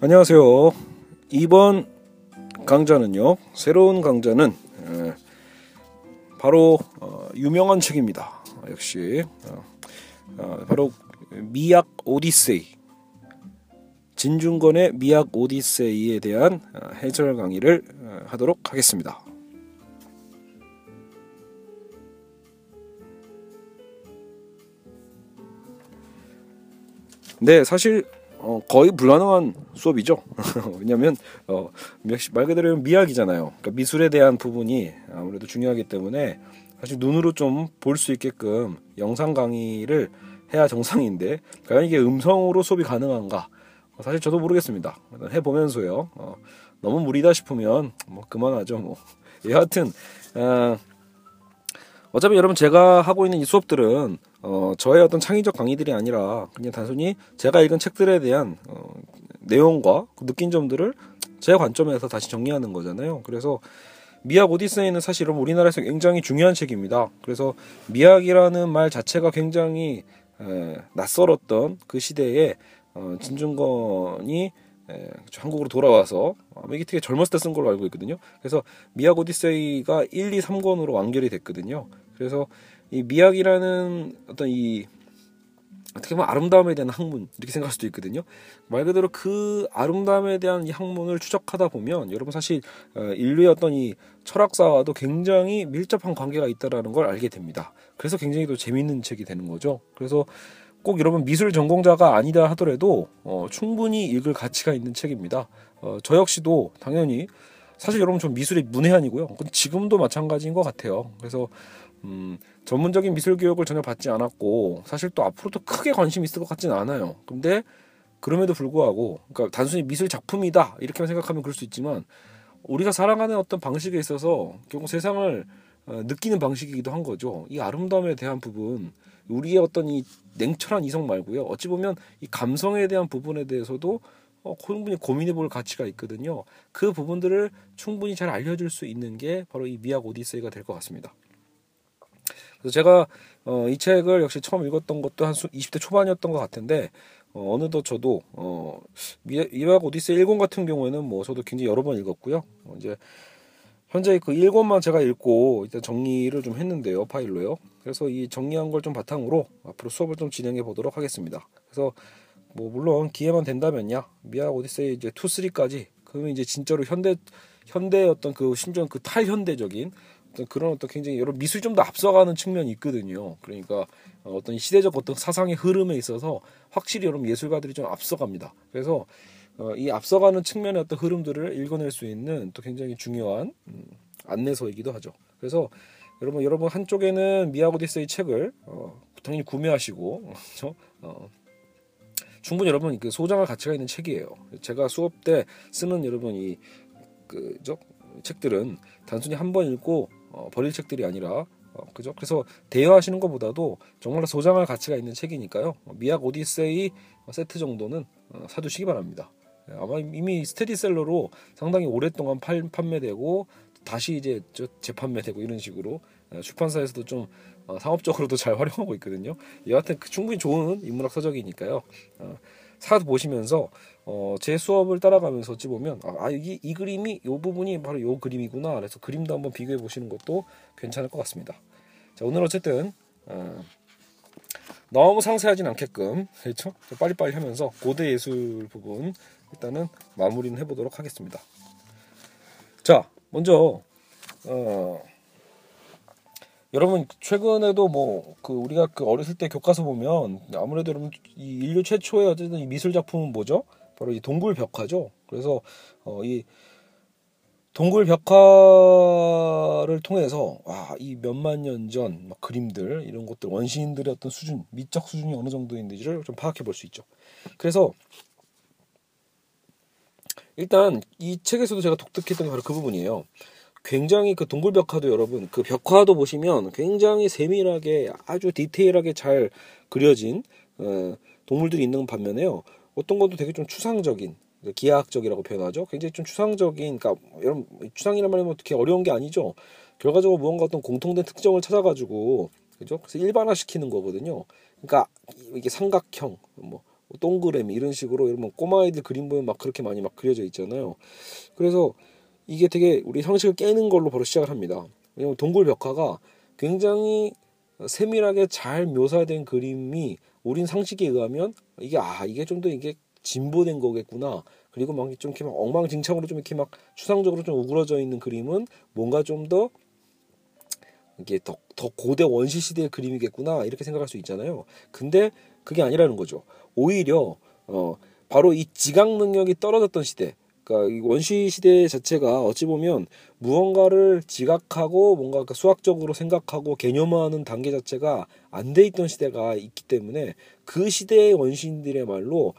안녕하세요. 이번 강좌는요, 새로운 강좌는 바로 어, 유명한 책입니다. 역시 어, 어, 바로 미약 오디세이 진중권의 미약 오디세이에 대한 해설 강의를 하도록 하겠습니다. 네, 사실 어, 거의 불가능한 수업이죠. 왜냐하면 어, 말 그대로 미학이잖아요. 그러니까 미술에 대한 부분이 아무래도 중요하기 때문에 사실 눈으로 좀 볼 수 있게끔 영상 강의를 해야 정상인데 과연 이게 음성으로 수업이 가능한가? 어, 사실 저도 모르겠습니다. 해보면서요. 어, 너무 무리다 싶으면 뭐 그만하죠. 뭐 여하튼 어, 어차피 여러분 제가 하고 있는 이 수업들은 어, 저의 어떤 창의적 강의들이 아니라 그냥 단순히 제가 읽은 책들에 대한 어, 내용과 그 느낀 점들을 제 관점에서 다시 정리하는 거잖아요. 그래서 미학 오디세이는 사실은 우리나라에서 굉장히 중요한 책입니다. 그래서 미학이라는 말 자체가 굉장히 에, 낯설었던 그 시대에 어, 진중권이 에, 한국으로 돌아와서 이게 되게 젊었을 때 쓴 걸로 알고 있거든요. 그래서 미학 오디세이가 1, 2, 3권으로 완결이 됐거든요. 그래서 이 미학이라는 어떤 이 어떻게 보면 아름다움에 대한 학문 이렇게 생각할 수도 있거든요. 말 그대로 그 아름다움에 대한 이 학문을 추적하다 보면 여러분 사실 어, 인류의 어떤 이 철학사와도 굉장히 밀접한 관계가 있다라는 걸 알게 됩니다. 그래서 굉장히 또 재미있는 책이 되는 거죠. 그래서 꼭 여러분 미술 전공자가 아니다 하더라도 어, 충분히 읽을 가치가 있는 책입니다. 어, 저 역시도 당연히 사실 여러분 좀 미술이 문외한이고요. 지금도 마찬가지인 것 같아요. 그래서 음, 전문적인 미술 교육을 전혀 받지 않았고 사실 또 앞으로도 크게 관심 있을 것 같지는 않아요. 근데 그럼에도 불구하고 그러니까 단순히 미술 작품이다 이렇게만 생각하면 그럴 수 있지만 우리가 살아가는 어떤 방식에 있어서 결국 세상을 어, 느끼는 방식이기도 한 거죠. 이 아름다움에 대한 부분, 우리의 어떤 이 냉철한 이성 말고요. 어찌 보면 이 감성에 대한 부분에 대해서도 어, 충분히 고민해 볼 가치가 있거든요. 그 부분들을 충분히 잘 알려줄 수 있는 게 바로 이 미학 오디세이가 될 것 같습니다. 그래서 제가 어, 이 책을 역시 처음 읽었던 것도 한 20대 초반이었던 것 같은데 어, 어느덧 저도 어, 미학 오디세이 1권 같은 경우에는 뭐 저도 굉장히 여러 번 읽었고요. 어, 이제 현재 그 1권만 제가 읽고 일단 정리를 좀 했는데요 파일로요. 그래서 이 정리한 걸 좀 바탕으로 앞으로 수업을 좀 진행해 보도록 하겠습니다. 그래서 뭐 물론 기회만 된다면요 미학 오디세이 이제 2, 3까지 그러면 이제 진짜로 현대 현대 어떤 그 심지어 그 탈현대적인 어떤 그런 어떤 굉장히 여러 미술이 좀 더 앞서가는 측면이 있거든요. 그러니까 어떤 시대적 어떤 사상의 흐름에 있어서 확실히 여러분 예술가들이 좀 앞서갑니다. 그래서 어, 이 앞서가는 측면의 어떤 흐름들을 읽어낼 수 있는 또 굉장히 중요한 음, 안내서이기도 하죠. 그래서 여러분 여러분 한쪽에는 미야고디스의 책을 어, 당연히 구매하시고 그렇죠? 어, 충분히 여러분 그 소장할 가치가 있는 책이에요. 제가 수업 때 쓰는 여러분 이 그죠 책들은 단순히 한 번 읽고 어, 버릴 책들이 아니라 어, 그죠? 그래서 대여하시는 것보다도 정말 소장할 가치가 있는 책이니까요. 어, 미약 오디세이 세트 정도는 어, 사두시기 바랍니다. 예, 아마 이미 스테디셀러로 상당히 오랫동안 팔, 판매되고 다시 이제 재판매되고 이런 식으로 예, 출판사에서도 좀 어, 상업적으로도 잘 활용하고 있거든요. 여하튼 그 충분히 좋은 인문학 서적이니까요. 어, 사 보시면서 어, 제 수업을 따라가면서 어찌 보면 아, 이, 이 그림이 이 부분이 바로 이 그림이구나. 그래서 그림도 한번 비교해 보시는 것도 괜찮을 것 같습니다. 자 오늘 어쨌든 어, 너무 상세하진 않게끔 그렇죠? 빨리빨리 하면서 고대 예술 부분 일단은 마무리는 해보도록 하겠습니다. 자 먼저 어, 여러분 최근에도 뭐 그 우리가 그 어렸을 때 교과서 보면 아무래도 여러분 이 인류 최초의 어쨌든 이 미술 작품은 뭐죠? 바로 이 동굴 벽화죠. 그래서 어, 이 동굴 벽화를 통해서 와, 이 몇만 년 전 그림들 이런 것들 원시인들의 어떤 수준, 미적 수준이 어느 정도인지를 좀 파악해 볼 수 있죠. 그래서 일단 이 책에서도 제가 독특했던 게 바로 그 부분이에요. 굉장히 그 동굴 벽화도 여러분 그 벽화도 보시면 굉장히 세밀하게 아주 디테일하게 잘 그려진 어, 동물들이 있는 반면에요. 어떤 것도 되게 좀 추상적인 그 기하학적이라고 표현하죠. 굉장히 좀 추상적인, 그러니까 여러분 추상이란 말이 어떻게 어려운 게 아니죠. 결과적으로 무언가 어떤 공통된 특정을 찾아가지고 그죠? 그래서 일반화시키는 거거든요. 그러니까 이게 삼각형, 뭐 동그라미 이런 식으로 여러분 꼬마 아이들 그림 보면 막 그렇게 많이 막 그려져 있잖아요. 그래서 이게 되게 우리 상식을 깨는 걸로 바로 시작을 합니다. 왜냐면 동굴 벽화가 굉장히 세밀하게 잘 묘사된 그림이 우린 상식에 의하면 이게 아 이게 좀 더 이게 진보된 거겠구나. 그리고 막 좀 이렇게 막 엉망진창으로 좀 이렇게 막 추상적으로 좀 우그러져 있는 그림은 뭔가 좀 더 이게 더, 더 고대 원시 시대의 그림이겠구나 이렇게 생각할 수 있잖아요. 근데 그게 아니라는 거죠. 오히려 어 바로 이 지각 능력이 떨어졌던 시대, 그러니까 이 원시 시대 자체가 어찌 보면 무언가를 지각하고 뭔가 그 수학적으로 생각하고 개념화하는 단계 자체가 안 돼 있던 시대가 있기 때문에 그 시대의 원시인들의 말로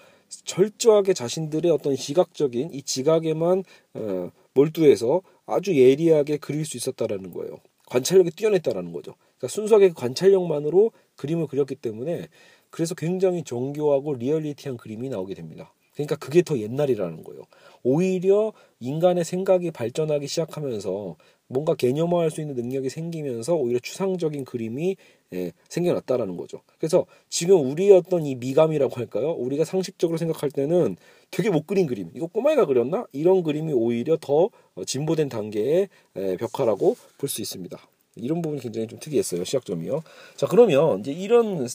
철저하게 자신들의 어떤 시각적인 이 지각에만 어, 몰두해서 아주 예리하게 그릴 수 있었다라는 거예요. 관찰력이 뛰어냈다라는 거죠. 그러니까 순수하게 관찰력만으로 그림을 그렸기 때문에 그래서 굉장히 정교하고 리얼리티한 그림이 나오게 됩니다. 그러니까 그게 더 옛날이라는 거예요. 오히려 인간의 생각이 발전하기 시작하면서 뭔가 개념화할 수 있는 능력이 생기면서 오히려 추상적인 그림이 예, 생겨났다라는 거죠. 그래서 지금 우리 어떤 이 미감이라고 할까요? 우리가 상식적으로 생각할 때는 되게 못 그린 그림, 이거 꼬마이가 그렸나? 이런 그림이 오히려 더 진보된 단계의 예, 벽화라고 볼 수 있습니다. 이런 부분이 굉장히 좀 특이했어요. 시작점이요. 자, 그러면 이제 이런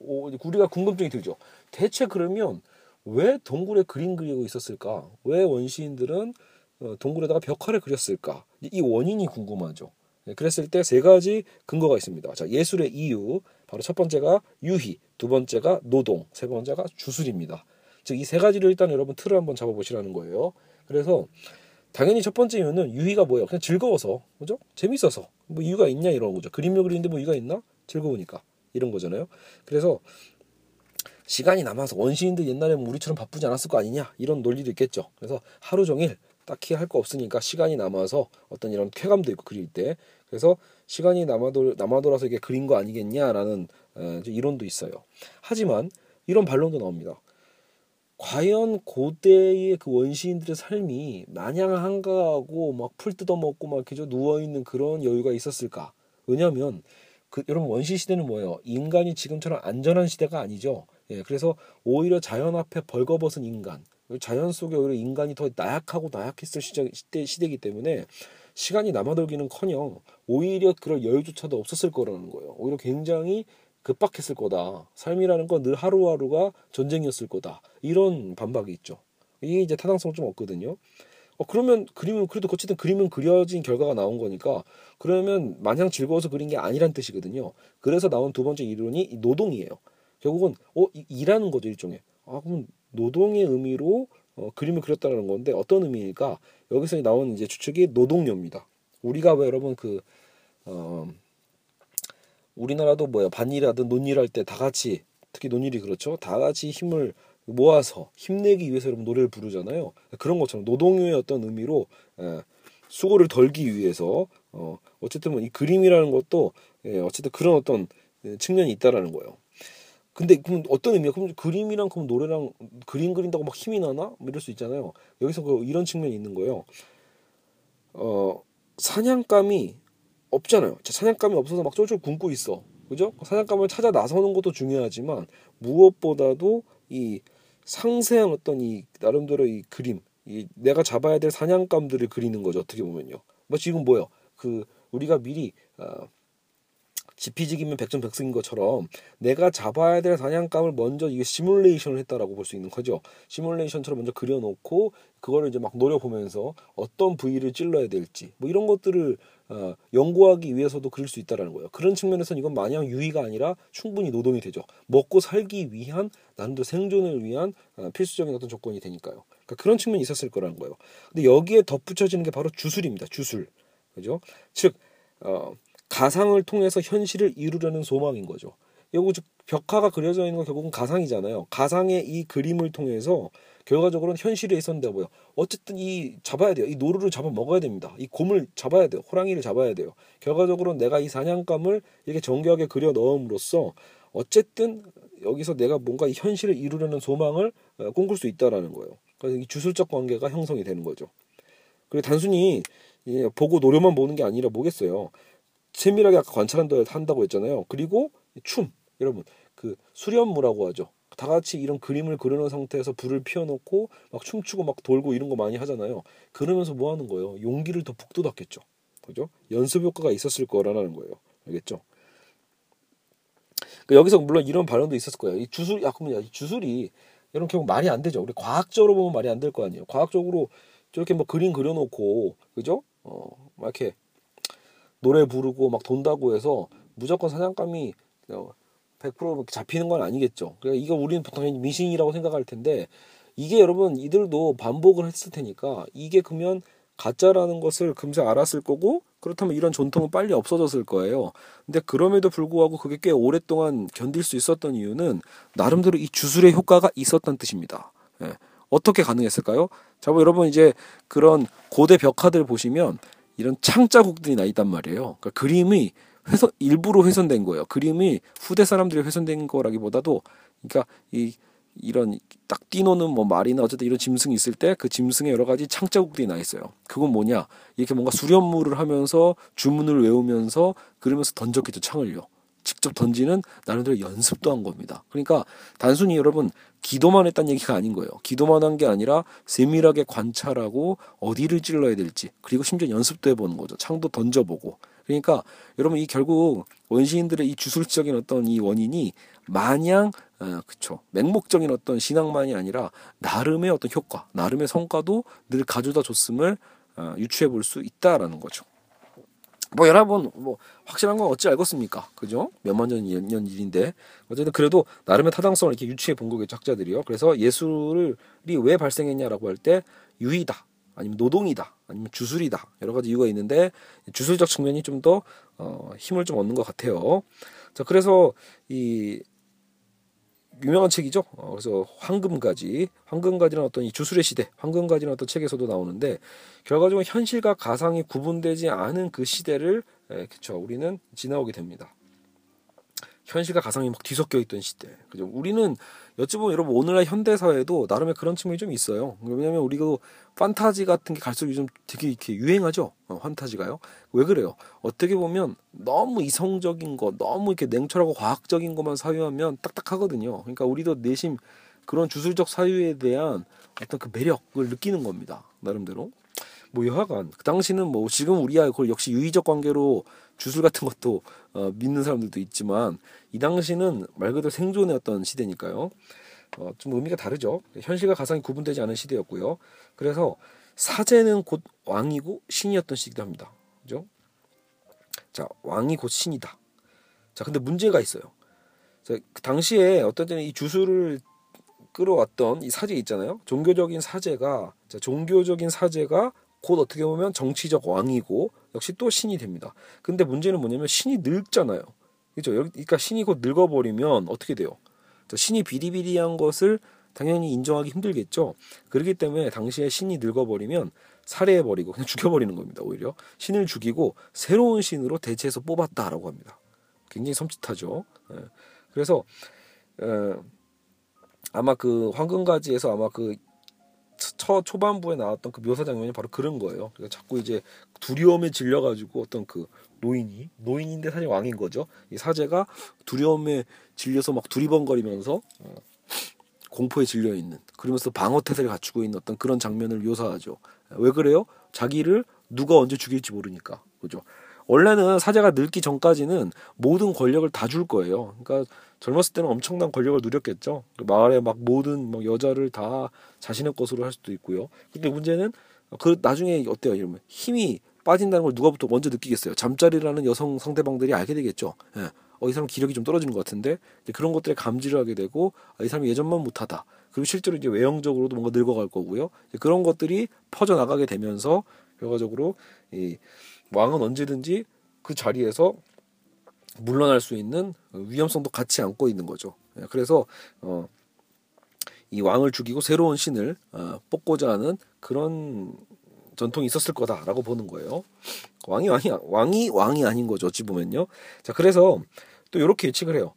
우리가 궁금증이 들죠. 대체 그러면 왜 동굴에 그림 그리고 있었을까? 왜 원시인들은 어, 동굴에다가 벽화를 그렸을까? 이 원인이 궁금하죠. 네, 그랬을 때 세 가지 근거가 있습니다. 자, 예술의 이유. 바로 첫 번째가 유희, 두 번째가 노동, 세 번째가 주술입니다. 즉, 이 세 가지를 일단 여러분 틀을 한번 잡아보시라는 거예요. 그래서 당연히 첫 번째 이유는 유희가 뭐예요? 그냥 즐거워서, 그죠? 재밌어서. 뭐 이유가 있냐 이런 거죠. 그림을 그리는데 뭐 이유가 있나? 즐거우니까. 이런 거잖아요. 그래서 시간이 남아서 원시인들 옛날에 뭐 우리처럼 바쁘지 않았을 거 아니냐 이런 논리도 있겠죠. 그래서 하루 종일 딱히 할 거 없으니까 시간이 남아서 어떤 이런 쾌감도 있고 그릴 때 그래서 시간이 남아돌 남아돌아서 이게 그린 거 아니겠냐라는 에, 이론도 있어요. 하지만 이런 반론도 나옵니다. 과연 고대의 그 원시인들의 삶이 마냥 한가하고 막 풀 뜯어먹고 막 그저 누워 있는 그런 여유가 있었을까? 왜냐하면 그 여러분 원시 시대는 뭐예요? 인간이 지금처럼 안전한 시대가 아니죠. 예, 그래서 오히려 자연 앞에 벌거벗은 인간, 자연 속에 오히려 인간이 더 나약하고 나약했을 시대, 시대 시대이기 때문에 시간이 남아돌기는커녕 오히려 그럴 여유조차도 없었을 거라는 거예요. 오히려 굉장히 급박했을 거다. 삶이라는 건 늘 하루하루가 전쟁이었을 거다. 이런 반박이 있죠. 이게 이제 타당성 좀 없거든요. 어, 그러면 그림은 그래도 어쨌든 그림은 그려진 결과가 나온 거니까 그러면 마냥 즐거워서 그린 게 아니란 뜻이거든요. 그래서 나온 두 번째 이론이 노동이에요. 결국은 어 일하는 거죠 일종의. 아 그럼 노동의 의미로 어, 그림을 그렸다는 건데 어떤 의미일까? 여기서 나온 이제 추측이 노동요입니다. 우리가 왜 여러분 그 어, 우리나라도 뭐야 반일하든 논일할 때 다 같이 특히 논일이 그렇죠. 다 같이 힘을 모아서 힘내기 위해서 여러분 노래를 부르잖아요. 그런 것처럼 노동요의 어떤 의미로 예, 수고를 덜기 위해서 어, 어쨌든 뭐이 그림이라는 것도 예, 어쨌든 그런 어떤 예, 측면이 있다라는 거예요. 근데 그럼 어떤 의미야? 그럼 그림이랑 그럼 노래랑 그림 그린다고 막 힘이 나나? 뭐 이럴 수 있잖아요. 여기서 그 이런 측면이 있는 거예요. 어 사냥감이 없잖아요. 사냥감이 없어서 막 쫄쫄 굶고 있어. 그죠? 사냥감을 찾아 나서는 것도 중요하지만 무엇보다도 이 상세한 어떤 이 나름대로 이 그림, 이 내가 잡아야 될 사냥감들을 그리는 거죠. 어떻게 보면요. 뭐 지금 뭐요? 그 우리가 미리 어, 지피지기면 백전백승인 것처럼 내가 잡아야 될 사냥감을 먼저 이게 시뮬레이션을 했다라고 볼 수 있는 거죠. 시뮬레이션처럼 먼저 그려놓고 그거를 이제 막 노려보면서 어떤 부위를 찔러야 될지 뭐 이런 것들을 어, 연구하기 위해서도 그릴 수 있다라는 거예요. 그런 측면에서는 이건 마냥 유의가 아니라 충분히 노동이 되죠. 먹고 살기 위한 나름대로 생존을 위한 어, 필수적인 어떤 조건이 되니까요. 그러니까 그런 측면이 있었을 거라는 거예요. 근데 여기에 덧붙여지는 게 바로 주술입니다. 주술. 그죠? 즉 어, 가상을 통해서 현실을 이루려는 소망인 거죠. 여기 벽화가 그려져 있는 건 결국은 가상이잖아요. 가상의 이 그림을 통해서 결과적으로는 현실에 있었는데 뭐요? 어쨌든 이 잡아야 돼요. 이 노루를 잡아 먹어야 됩니다. 이 곰을 잡아야 돼요. 호랑이를 잡아야 돼요. 결과적으로는 내가 이 사냥감을 이렇게 정교하게 그려 넣음으로써 어쨌든 여기서 내가 뭔가 이 현실을 이루려는 소망을 어, 꿈꿀 수 있다라는 거예요. 그래서 이 주술적 관계가 형성이 되는 거죠. 그리고 단순히 보고 노려만 보는 게 아니라 뭐겠어요. 세밀하게 아까 관찰한다고 했잖아요. 그리고 춤 여러분 그 수련무라고 하죠. 다 같이 이런 그림을 그려놓은 상태에서 불을 피워놓고 막 춤추고 막 돌고 이런 거 많이 하잖아요. 그러면서 뭐 하는 거예요? 용기를 더 북돋았겠죠. 그죠? 연습 효과가 있었을 거라는 거예요. 알겠죠? 그러니까 여기서 물론 이런 발언도 있었을 거예요. 이 주술, 야, 그러면 야, 이 주술이 이런 경우 말이 안 되죠. 우리 과학적으로 보면 말이 안 될 거 아니에요. 과학적으로 저렇게 뭐 그림 그려놓고, 그죠? 어, 막 이렇게 노래 부르고 막 돈다고 해서 무조건 사냥감이 100% 잡히는 건 아니겠죠. 그러니까 이거 우리는 보통 미신이라고 생각할 텐데 이게 여러분 이들도 반복을 했을 테니까 이게 그러면 가짜라는 것을 금세 알았을 거고 그렇다면 이런 전통은 빨리 없어졌을 거예요. 근데 그럼에도 불구하고 그게 꽤 오랫동안 견딜 수 있었던 이유는 나름대로 이 주술의 효과가 있었던 뜻입니다. 예. 어떻게 가능했을까요? 자, 뭐 여러분 이제 그런 고대 벽화들 보시면 이런 창자국들이 나 있단 말이에요. 그러니까 그림이 훼손 일부러 훼손된 거예요. 그림이 후대 사람들이 훼손된 거라기보다도 그러니까 이 이런 딱 띄노는 뭐 말이나 어쨌든 이런 짐승이 있을 때 그 짐승에 여러 가지 창자국들이 나 있어요. 그건 뭐냐? 이렇게 뭔가 수련물을 하면서 주문을 외우면서 그러면서 던졌겠죠 창을요. 직접 던지는 나름대로 연습도 한 겁니다. 그러니까 단순히 여러분 기도만 했다는 얘기가 아닌 거예요. 기도만 한 게 아니라 세밀하게 관찰하고 어디를 찔러야 될지 그리고 심지어 연습도 해보는 거죠. 창도 던져보고 그러니까 여러분 이 결국 원시인들의 이 주술적인 어떤 이 원인이 마냥 어, 그쵸 맹목적인 어떤 신앙만이 아니라 나름의 어떤 효과, 나름의 성과도 늘 가져다 줬음을 어, 유추해 볼 수 있다라는 거죠. 뭐 여러분 뭐 확실한 건 어찌 알겠습니까? 그죠? 몇만 년, 년 일인데 어쨌든 그래도 나름의 타당성을 이렇게 유추해 본 거겠죠 학자들이요. 그래서 예술이 왜 발생했냐라고 할 때 유의다 아니면 노동이다 아니면 주술이다 여러 가지 이유가 있는데 주술적 측면이 좀 더 어, 힘을 좀 얻는 것 같아요. 자 그래서 이 유명한 책이죠. 어, 그래서 황금가지, 황금가지는 어떤 이 주술의 시대, 황금가지는 어떤 책에서도 나오는데 결과적으로 현실과 가상이 구분되지 않은 그 시대를 에, 그쵸 우리는 지나오게 됩니다. 현실과 가상이 막 뒤섞여 있던 시대. 그죠? 우리는 여쭤보면 여러분 오늘날 현대 사회도 나름의 그런 측면이 좀 있어요. 왜냐하면 우리가 판타지 같은 게 갈수록 요즘 되게 이렇게 유행하죠. 어, 판타지가요. 왜 그래요? 어떻게 보면 너무 이성적인 거, 너무 이렇게 냉철하고 과학적인 것만 사유하면 딱딱하거든요. 그러니까 우리도 내심 그런 주술적 사유에 대한 어떤 그 매력을 느끼는 겁니다. 나름대로. 뭐 여하간 그 당시는 뭐 지금 우리야 그걸 역시 유의적 관계로 주술 같은 것도 어, 믿는 사람들도 있지만 이 당시는 말 그대로 생존의 어떤 시대니까요. 어, 좀 의미가 다르죠. 현실과 가상이 구분되지 않은 시대였고요. 그래서 사제는 곧 왕이고 신이었던 시기도 합니다. 그죠? 자, 왕이 곧 신이다. 자, 근데 문제가 있어요. 자, 그 당시에 어떤 때는 이 주술을 끌어왔던 이 사제 있잖아요. 종교적인 사제가 자, 종교적인 사제가 곧 어떻게 보면 정치적 왕이고 역시 또 신이 됩니다. 근데 문제는 뭐냐면 신이 늙잖아요. 그죠? 그러니까 신이 곧 늙어버리면 어떻게 돼요? 신이 비리비리한 것을 당연히 인정하기 힘들겠죠. 그렇기 때문에 당시에 신이 늙어버리면 살해해버리고 그냥 죽여버리는 겁니다. 오히려 신을 죽이고 새로운 신으로 대체해서 뽑았다라고 합니다. 굉장히 섬찟하죠. 예. 그래서 에, 아마 그 황금가지에서 아마 그 초, 초반부에 나왔던 그 묘사 장면이 바로 그런 거예요. 그러니까 자꾸 이제 두려움에 질려가지고 어떤 그 노인이 노인인데 사실 왕인 거죠. 이 사제가 두려움에 질려서 막 두리번거리면서 어, 공포에 질려 있는 그러면서 방어 태세를 갖추고 있는 어떤 그런 장면을 묘사하죠. 왜 그래요? 자기를 누가 언제 죽일지 모르니까 그죠. 원래는 사제가 늙기 전까지는 모든 권력을 다 줄 거예요. 그러니까 젊었을 때는 엄청난 권력을 누렸겠죠. 그 마을에 막 모든 뭐 여자를 다 자신의 것으로 할 수도 있고요. 근데 문제는 그 나중에 어때요? 이러면 힘이 빠진다는 걸 누가부터 먼저 느끼겠어요. 잠자리라는 여성 상대방들이 알게 되겠죠. 예. 어, 이 사람 기력이 좀 떨어지는 것 같은데 그런 것들에 감지를 하게 되고 아, 이 사람이 예전만 못하다. 그리고 실제로 이제 외형적으로도 뭔가 늙어갈 거고요. 그런 것들이 퍼져 나가게 되면서 결과적으로 이 왕은 언제든지 그 자리에서 물러날 수 있는 위험성도 같이 안고 있는 거죠. 예, 그래서 어, 이 왕을 죽이고 새로운 신을 어, 뽑고자 하는 그런 전통이 있었을 거다라고 보는 거예요. 왕이 왕이 왕이 왕이 아닌 거죠. 어찌 보면요. 자 그래서 또 이렇게 예측을 해요.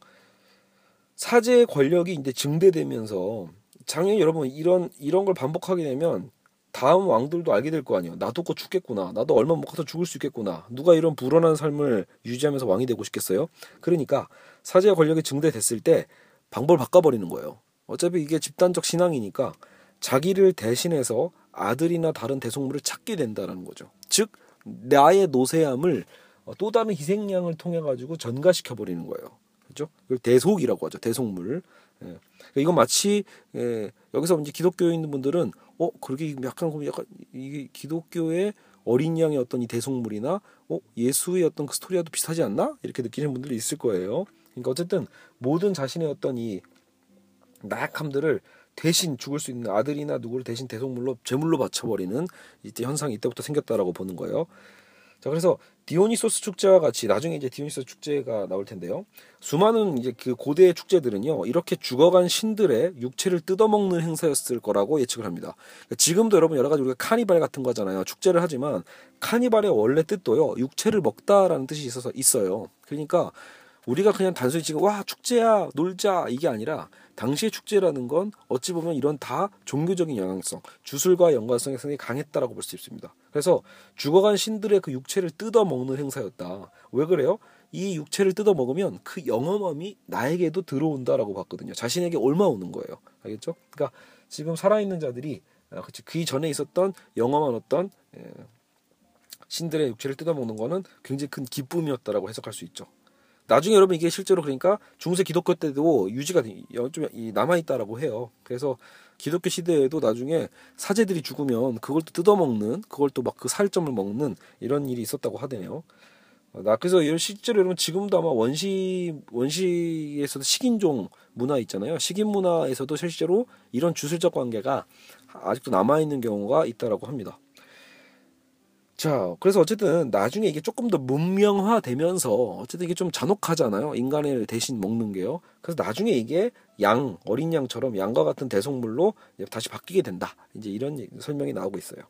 사제의 권력이 이제 증대되면서 당연히 여러분 이런 이런 걸 반복하게 되면 다음 왕들도 알게 될 거 아니에요. 나도 곧 죽겠구나. 나도 얼마 못 가서 죽을 수 있겠구나. 누가 이런 불안한 삶을 유지하면서 왕이 되고 싶겠어요? 그러니까 사제의 권력이 증대됐을 때 방법을 바꿔버리는 거예요. 어차피 이게 집단적 신앙이니까 자기를 대신해서 아들이나 다른 대속물을 찾게 된다는 거죠. 즉 나의 노쇠함을 어, 또 다른 희생양을 통해 가지고 전가시켜 버리는 거예요. 그렇죠? 이걸 대속이라고 하죠. 대속물. 예. 그러니까 이건 마치 예, 여기서 이제 기독교에 있는 분들은 어 그렇게 약간 약간 이게 기독교의 어린 양의 어떤 이 대속물이나 어 예수의 어떤 그 스토리와도 비슷하지 않나 이렇게 느끼는 분들이 있을 거예요. 그러니까 어쨌든 모든 자신의 어떤 이 나약함들을 대신 죽을 수 있는 아들이나 누구를 대신 대속물로 제물로 바쳐버리는 이때 현상이 이때부터 생겼다라고 보는 거예요. 자 그래서 디오니소스 축제와 같이 나중에 이제 디오니소스 축제가 나올 텐데요. 수많은 이제 그 고대의 축제들은요 이렇게 죽어간 신들의 육체를 뜯어먹는 행사였을 거라고 예측을 합니다. 그러니까 지금도 여러분 여러 가지 우리가 카니발 같은 거잖아요. 축제를 하지만 카니발의 원래 뜻도요 육체를 먹다라는 뜻이 있어서 있어요. 그러니까 우리가 그냥 단순히 지금 와 축제야 놀자 이게 아니라 당시의 축제라는 건 어찌 보면 이런 다 종교적인 영향성, 주술과 연관성이 상당히 강했다라고 볼 수 있습니다. 그래서 죽어간 신들의 그 육체를 뜯어 먹는 행사였다. 왜 그래요? 이 육체를 뜯어 먹으면 그 영험함이 나에게도 들어온다라고 봤거든요. 자신에게 옮아오는 거예요. 알겠죠? 그러니까 지금 살아있는 자들이 아, 그 전에 있었던 영험한 어떤 예, 신들의 육체를 뜯어 먹는 거는 굉장히 큰 기쁨이었다라고 해석할 수 있죠. 나중에 여러분 이게 실제로 그러니까 중세 기독교 때도 유지가 좀 남아 있다라고 해요. 그래서 기독교 시대에도 나중에 사제들이 죽으면 그걸 또 뜯어먹는 그걸 또 막 그 살점을 먹는 이런 일이 있었다고 하대요. 나 그래서 실제로 여러분 지금도 아마 원시 원시에서도 식인종 문화 있잖아요. 식인 문화에서도 실제로 이런 주술적 관계가 아직도 남아 있는 경우가 있다라고 합니다. 자, 그래서 어쨌든 나중에 이게 조금 더 문명화되면서 어쨌든 이게 좀 잔혹하잖아요. 인간을 대신 먹는 게요. 그래서 나중에 이게 양, 어린 양처럼 양과 같은 대속물로 다시 바뀌게 된다. 이제 이런 설명이 나오고 있어요.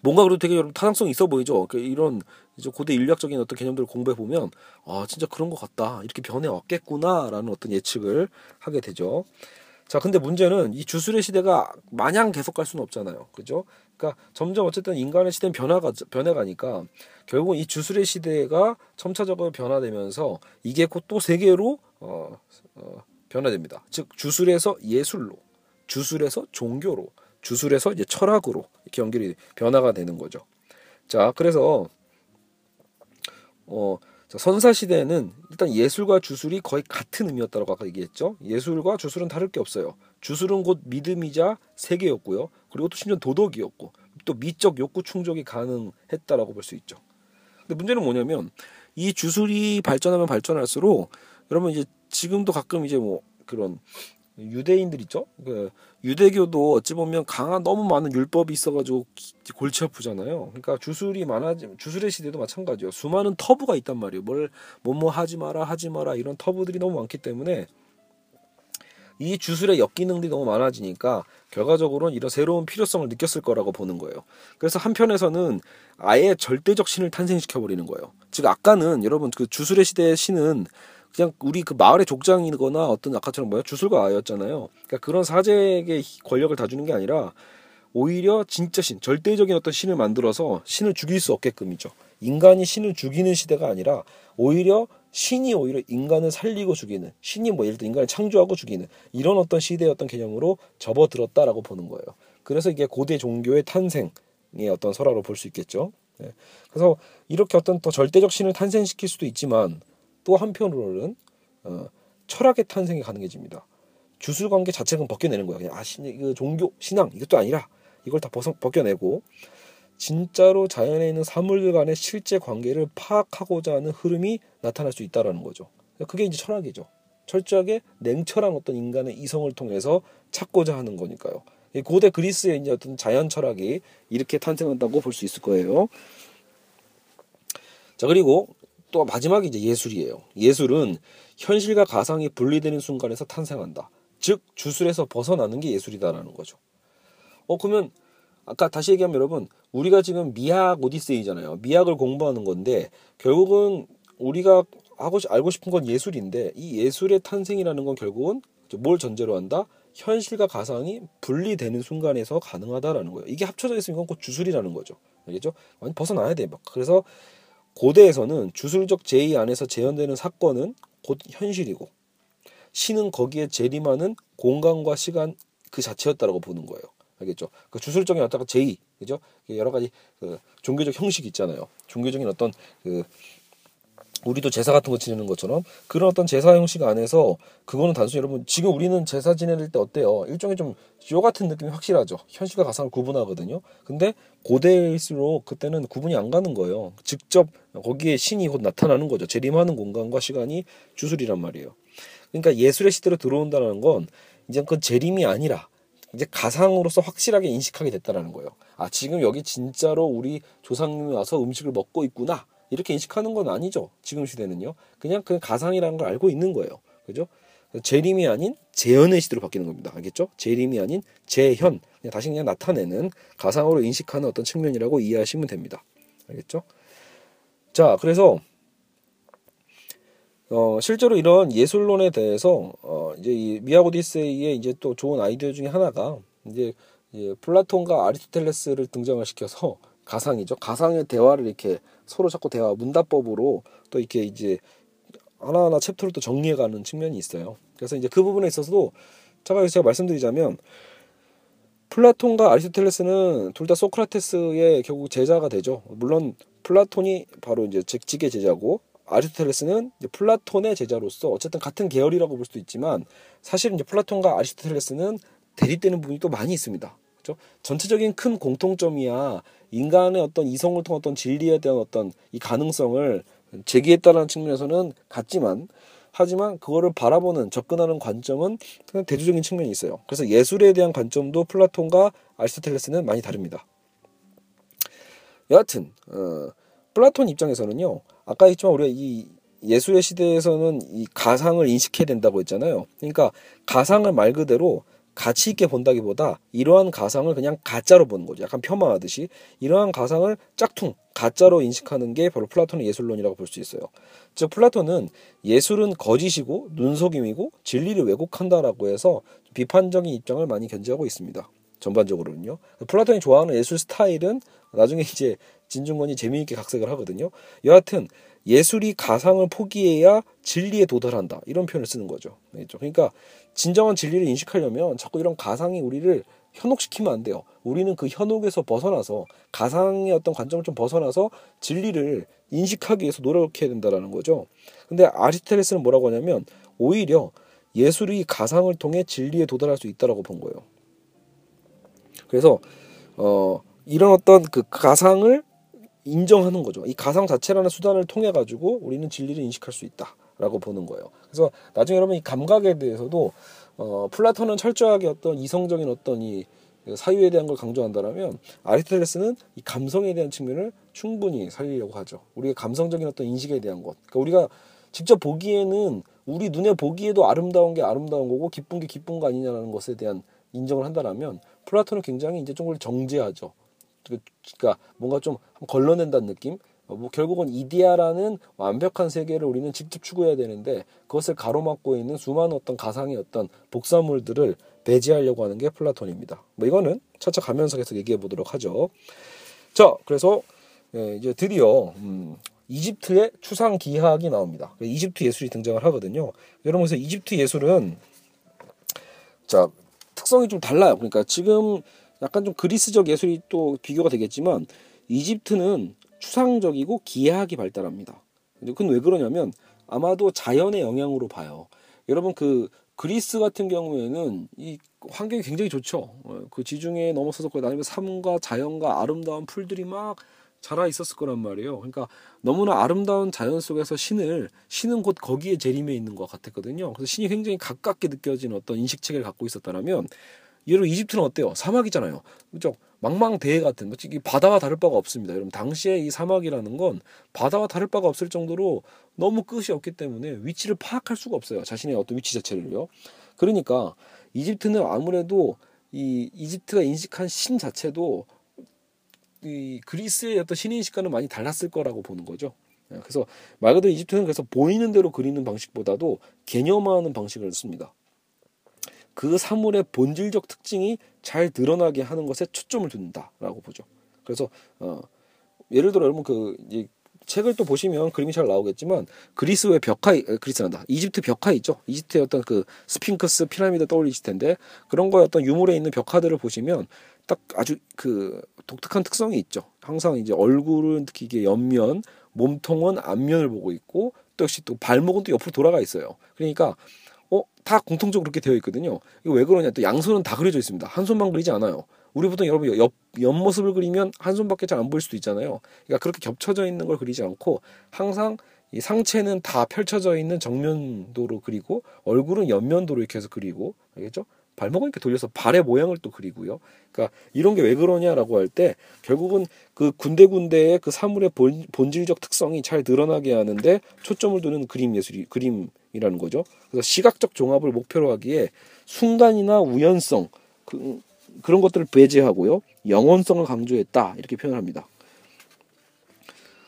뭔가 그래도 되게 여러분 타당성 있어 보이죠. 그 이런 이제 고대 인류학적인 어떤 개념들을 공부해 보면 아 진짜 그런 것 같다. 이렇게 변해 왔겠구나라는 어떤 예측을 하게 되죠. 자, 근데 문제는 이 주술의 시대가 마냥 계속 갈 수는 없잖아요. 그죠? 그러니까 점점 어쨌든 인간의 시대는 변화가 변해가니까 결국은 이 주술의 시대가 점차적으로 변화되면서 이게 곧 또 세계로 어, 어, 변화됩니다. 즉 주술에서 예술로, 주술에서 종교로, 주술에서 이제 철학으로 이렇게 연결이 변화가 되는 거죠. 자, 그래서 어 선사 시대는 일단 예술과 주술이 거의 같은 의미였다고 아까 얘기했죠. 예술과 주술은 다를 게 없어요. 주술은 곧 믿음이자 세계였고요. 그리고 또 심지어 도덕이었고 또 미적 욕구 충족이 가능했다라고 볼 수 있죠. 근데 문제는 뭐냐면 이 주술이 발전하면 발전할수록 여러분 이제 지금도 가끔 이제 뭐 그런 유대인들 있죠. 그 유대교도 어찌 보면 강한 너무 많은 율법이 있어가지고 골치 아프잖아요. 그러니까 주술이 많아지 주술의 시대도 마찬가지요. 수많은 터부가 있단 말이에요. 뭘 뭐뭐 하지 마라 하지 마라 이런 터부들이 너무 많기 때문에 이 주술의 역기능들이 너무 많아지니까 결과적으로는 이런 새로운 필요성을 느꼈을 거라고 보는 거예요. 그래서 한편에서는 아예 절대적 신을 탄생시켜 버리는 거예요. 즉 아까는 여러분 그 주술의 시대의 신은 그냥 우리 그 마을의 족장이거나 어떤 아까처럼 뭐야 주술가 아였잖아요. 그러니까 그런 사제에게 권력을 다 주는 게 아니라 오히려 진짜 신, 절대적인 어떤 신을 만들어서 신을 죽일 수 없게끔이죠. 인간이 신을 죽이는 시대가 아니라 오히려 신이 오히려 인간을 살리고 죽이는 신이 뭐 예를 들어 인간을 창조하고 죽이는 이런 어떤 시대의 어떤 개념으로 접어들었다라고 보는 거예요. 그래서 이게 고대 종교의 탄생의 어떤 설화로 볼 수 있겠죠. 네. 그래서 이렇게 어떤 더 절대적 신을 탄생시킬 수도 있지만 또 한편으로는 어, 철학의 탄생이 가능해집니다. 주술 관계 자체는 벗겨내는 거야. 그냥 아, 신, 그 종교, 신앙 이것도 아니라 이걸 다 벗어, 벗겨내고 진짜로 자연에 있는 사물들 간의 실제 관계를 파악하고자 하는 흐름이 나타날 수 있다라는 거죠. 그게 이제 철학이죠. 철저하게 냉철한 어떤 인간의 이성을 통해서 찾고자 하는 거니까요. 고대 그리스의 이제 어떤 자연 철학이 이렇게 탄생한다고 볼 수 있을 거예요. 자 그리고 또 마지막이 이제 예술이에요. 예술은 현실과 가상이 분리되는 순간에서 탄생한다. 즉 주술에서 벗어나는 게 예술이다라는 거죠. 어 그러면 아까 다시 얘기하면 여러분 우리가 지금 미학 오디세이잖아요. 미학을 공부하는 건데 결국은 우리가 하고 알고 싶은 건 예술인데 이 예술의 탄생이라는 건 결국은 뭘 전제로 한다? 현실과 가상이 분리되는 순간에서 가능하다라는 거예요. 이게 합쳐져 있으면 이건 곧 주술이라는 거죠. 알겠죠? 완전 벗어나야 돼. 막 그래서 고대에서는 주술적 제의 안에서 재현되는 사건은 곧 현실이고 신은 거기에 재림하는 공간과 시간 그 자체였다라고 보는 거예요. 알겠죠? 그 주술적인 어떤 제의, 그죠? 여러 가지 그 종교적 형식이 있잖아요. 종교적인 어떤 그 우리도 제사 같은 거 지내는 것처럼 그런 어떤 제사 형식 안에서 그거는 단순히 여러분 지금 우리는 제사 지낼 때 어때요? 일종의 좀요 같은 느낌이 확실하죠. 현실과 가상을 구분하거든요. 근데 고대일수록 그때는 구분이 안 가는 거예요. 직접 거기에 신이 곧 나타나는 거죠. 재림하는 공간과 시간이 주술이란 말이에요. 그러니까 예술의 시대로 들어온다는 건 이제 그 재림이 아니라 이제 가상으로서 확실하게 인식하게 됐다라는 거예요. 아 지금 여기 진짜로 우리 조상님이 와서 음식을 먹고 있구나. 이렇게 인식하는 건 아니죠. 지금 시대는요. 그냥 그 가상이라는 걸 알고 있는 거예요. 그죠? 재림이 아닌 재현의 시대로 바뀌는 겁니다. 알겠죠? 재림이 아닌 재현. 그냥 다시 그냥 나타내는 가상으로 인식하는 어떤 측면이라고 이해하시면 됩니다. 알겠죠? 자, 그래서 어, 실제로 이런 예술론에 대해서 어, 이제 이 미학 오디세이의 이제 또 좋은 아이디어 중에 하나가 이제 예, 플라톤과 아리스토텔레스를 등장을 시켜서 가상이죠. 가상의 대화를 이렇게 서로 자꾸 대화 문답법으로 또 이렇게 이제 하나하나 챕터를 또 정리해가는 측면이 있어요. 그래서 이제 그 부분에 있어서도 제가 제가 말씀드리자면 플라톤과 아리스토텔레스는 둘 다 소크라테스의 결국 제자가 되죠. 물론 플라톤이 바로 이제 직계의 제자고 아리스토텔레스는 플라톤의 제자로서 어쨌든 같은 계열이라고 볼 수도 있지만 사실은 이제 플라톤과 아리스토텔레스는 대립되는 부분이 또 많이 있습니다. 그렇죠? 전체적인 큰 공통점이야 인간의 어떤 이성을 통한 어떤 진리에 대한 어떤 이 가능성을 제기했다는 측면에서는 같지만 하지만 그거를 바라보는 접근하는 관점은 그냥 대조적인 측면이 있어요. 그래서 예술에 대한 관점도 플라톤과 아리스토텔레스는 많이 다릅니다. 여하튼 어, 플라톤 입장에서는요. 아까 했지만 우리가 이 예술의 시대에서는 이 가상을 인식해야 된다고 했잖아요. 그러니까 가상을 말 그대로 가치 있게 본다기보다 이러한 가상을 그냥 가짜로 보는 거죠. 약간 폄하하듯이 이러한 가상을 짝퉁 가짜로 인식하는 게 바로 플라톤의 예술론이라고 볼 수 있어요. 즉 플라톤은 예술은 거짓이고 눈속임이고 진리를 왜곡한다라고 해서 비판적인 입장을 많이 견지하고 있습니다. 전반적으로는요. 플라톤이 좋아하는 예술 스타일은 나중에 이제 진중권이 재미있게 각색을 하거든요. 여하튼 예술이 가상을 포기해야 진리에 도달한다 이런 표현을 쓰는 거죠. 그러니까 진정한 진리를 인식하려면 자꾸 이런 가상이 우리를 현혹시키면 안 돼요. 우리는 그 현혹에서 벗어나서 가상의 어떤 관점을 좀 벗어나서 진리를 인식하기 위해서 노력해야 된다라는 거죠. 근데 아리스토텔레스는 뭐라고 하냐면 오히려 예술이 가상을 통해 진리에 도달할 수 있다라고 본 거예요. 그래서 어 이런 어떤 그 가상을 인정하는 거죠. 이 가상 자체라는 수단을 통해 가지고 우리는 진리를 인식할 수 있다라고 보는 거예요. 그래서 나중에 여러분 이 감각에 대해서도 어, 플라톤은 철저하게 어떤 이성적인 어떤 이 사유에 대한 걸 강조한다라면 아리스토텔레스는 이 감성에 대한 측면을 충분히 살리려고 하죠. 우리의 감성적인 어떤 인식에 대한 것. 그러니까 우리가 직접 보기에는 우리 눈에 보기에도 아름다운 게 아름다운 거고 기쁜 게 기쁜 거 아니냐라는 것에 대한 인정을 한다라면 플라톤은 굉장히 이제 좀 정제하죠. 그러니까 뭔가 좀 걸러낸다는 느낌. 어, 뭐 결국은 이디아라는 완벽한 세계를 우리는 직접 추구해야 되는데 그것을 가로막고 있는 수많은 어떤 가상의 어떤 복사물들을 배제하려고 하는 게 플라톤입니다. 뭐 이거는 차차 가면서 계속 얘기해 보도록 하죠. 자, 그래서 예, 이제 드디어 음, 이집트의 추상 기하학이 나옵니다. 이집트 예술이 등장을 하거든요. 여러분 그래서 이집트 예술은 자 특성이 좀 달라요. 그러니까 지금 약간 좀 그리스적 예술이 또 비교가 되겠지만 이집트는 추상적이고 기하학이 발달합니다. 그건 왜 그러냐면 아마도 자연의 영향으로 봐요. 여러분 그 그리스 같은 경우에는 이 환경이 굉장히 좋죠. 어, 그 지중해 넘어서서 거기 다니면 삶과 자연과 아름다운 풀들이 막 자라 있었을 거란 말이에요. 그러니까 너무나 아름다운 자연 속에서 신을 신은 곧 거기에 재림해 있는 것 같았거든요. 그래서 신이 굉장히 가깝게 느껴지는 어떤 인식 체계를 갖고 있었다면 예로 이집트는 어때요? 사막이잖아요. 그죠? 망망대해 같은 이 바다와 다를 바가 없습니다. 여러분 당시에 이 사막이라는 건 바다와 다를 바가 없을 정도로 너무 끝이 없기 때문에 위치를 파악할 수가 없어요. 자신의 어떤 위치 자체를요. 그러니까 이집트는 아무래도 이 이집트가 인식한 신 자체도 이 그리스의 어떤 신 인식과는 많이 달랐을 거라고 보는 거죠. 그래서 말 그대로 이집트는 그래서 보이는 대로 그리는 방식보다도 개념화하는 방식을 씁니다. 그 사물의 본질적 특징이 잘 드러나게 하는 것에 초점을 둔다라고 보죠. 그래서 어, 예를 들어 여러분 그 이제 책을 또 보시면 그림이 잘 나오겠지만 그리스의 벽화 그리스란다. 이집트 벽화 있죠? 이집트의 어떤 그 스핑크스 피라미드 떠올리실 텐데 그런 거에 어떤 유물에 있는 벽화들을 보시면 딱 아주 그 독특한 특성이 있죠. 항상 이제 얼굴은 특히 이게 옆면 몸통은 앞면을 보고 있고 또 역시 또 발목은 또 옆으로 돌아가 있어요. 그러니까 어, 다 공통적으로 그렇게 되어 있거든요. 이거 왜 그러냐? 또 양손은 다 그려져 있습니다. 한 손만 그리지 않아요. 우리 보통 여러분 옆, 옆모습을 그리면 한 손밖에 잘 안 보일 수도 있잖아요. 그러니까 그렇게 겹쳐져 있는 걸 그리지 않고 항상 이 상체는 다 펼쳐져 있는 정면도로 그리고 얼굴은 옆면도로 이렇게 해서 그리고 알겠죠? 발목을 이렇게 돌려서 발의 모양을 또 그리고요. 그러니까 이런 게 왜 그러냐라고 할 때 결국은 그 군데군데의 그 사물의 본, 본질적 특성이 잘 드러나게 하는데 초점을 두는 그림 예술이 그림 이라는 거죠. 그래서 시각적 종합을 목표로 하기에 순간이나 우연성 그, 그런 것들을 배제하고요. 영혼성을 강조했다 이렇게 표현을 합니다.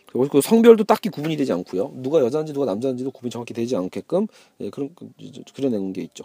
그리고 그 성별도 딱히 구분이 되지 않고요. 누가 여자인지 누가 남자인지도 구분이 정확히 되지 않게끔 예, 그런 그려낸 게 있죠.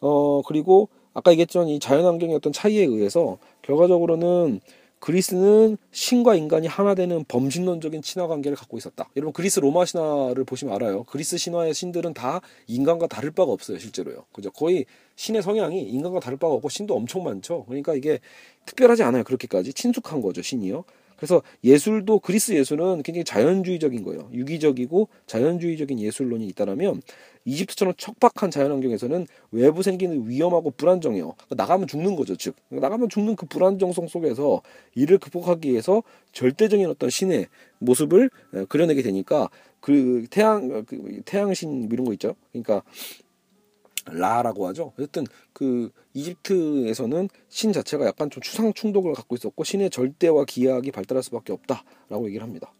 어 그리고 아까 얘기했지만 이 자연환경의 어떤 차이에 의해서 결과적으로는 그리스는 신과 인간이 하나 되는 범신론적인 친화 관계를 갖고 있었다. 여러분 그리스 로마 신화를 보시면 알아요. 그리스 신화의 신들은 다 인간과 다를 바가 없어요, 실제로요. 그죠? 거의 신의 성향이 인간과 다를 바가 없고 신도 엄청 많죠. 그러니까 이게 특별하지 않아요. 그렇게까지 친숙한 거죠, 신이요. 그래서 예술도 그리스 예술은 굉장히 자연주의적인 거예요. 유기적이고 자연주의적인 예술론이 있다라면 이집트처럼 척박한 자연환경에서는 외부 생기는 위험하고 불안정해요. 그러니까 나가면 죽는 거죠, 즉 나가면 죽는 그 불안정성 속에서 이를 극복하기 위해서 절대적인 어떤 신의 모습을 그려내게 되니까 그 태양 그 태양신 이런 거 있죠. 그러니까 라라고 하죠. 어쨌든 그 이집트에서는 신 자체가 약간 좀 추상 충독을 갖고 있었고 신의 절대와 기하학이 발달할 수밖에 없다라고 얘기를 합니다.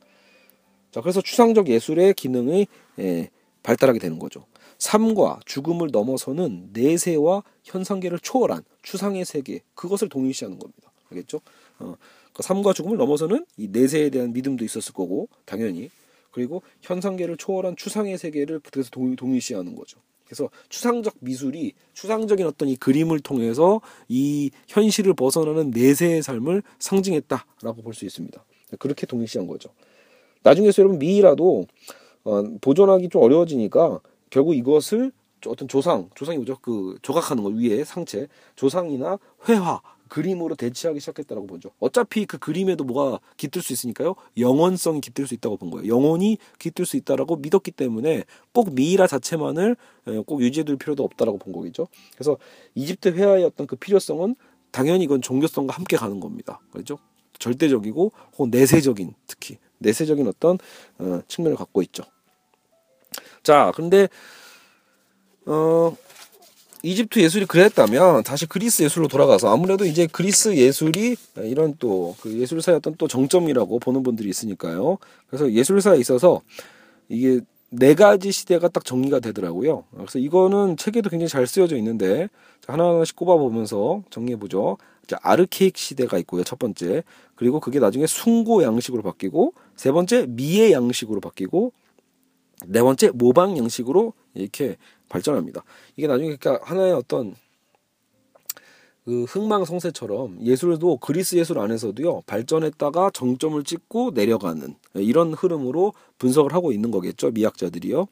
자, 그래서 추상적 예술의 기능이 예, 발달하게 되는 거죠. 삶과 죽음을 넘어서는 내세와 현상계를 초월한 추상의 세계 그것을 동일시하는 겁니다. 알겠죠? 어, 그 삶과 죽음을 넘어서는 이 내세에 대한 믿음도 있었을 거고 당연히 그리고 현상계를 초월한 추상의 세계를 그래서 동일시하는 거죠. 그래서 추상적 미술이 추상적인 어떤 이 그림을 통해서 이 현실을 벗어나는 내세의 삶을 상징했다라고 볼 수 있습니다. 그렇게 동일시한 거죠. 나중에서 여러분 미이라도 어, 보존하기 좀 어려워지니까 결국 이것을 어떤 조상, 조상이 뭐죠? 그 조각하는 거 위에 상체, 조상이나 회화, 그림으로 대체하기 시작했다라고 보죠. 어차피 그 그림에도 뭐가 깃들 수 있으니까요. 영원성이 깃들 수 있다고 본 거예요. 영혼이 깃들 수 있다라고 믿었기 때문에 꼭 미이라 자체만을 꼭 유지해둘 필요도 없다라고 본 거겠죠. 그래서 이집트 회화의 어떤 그 필요성은 당연히 이건 종교성과 함께 가는 겁니다. 그렇죠? 절대적이고 혹은 내세적인 특히 내세적인 어떤 어, 측면을 갖고 있죠. 자, 근데 어 이집트 예술이 그랬다면 다시 그리스 예술로 돌아가서 아무래도 이제 그리스 예술이 이런 또 그 예술사의 어떤 또 정점이라고 보는 분들이 있으니까요. 그래서 예술사에 있어서 이게 네 가지 시대가 딱 정리가 되더라고요. 그래서 이거는 책에도 굉장히 잘 쓰여져 있는데 하나하나씩 꼽아보면서 정리해보죠. 자, 아르케익 시대가 있고요. 첫 번째. 그리고 그게 나중에 숭고 양식으로 바뀌고 세 번째 미의 양식으로 바뀌고 네 번째 모방 양식으로 이렇게 발전합니다. 이게 나중에 그러니까 하나의 어떤 그 흥망성쇠처럼 예술도 그리스 예술 안에서도요 발전했다가 정점을 찍고 내려가는 이런 흐름으로 분석을 하고 있는 거겠죠 미학자들이요.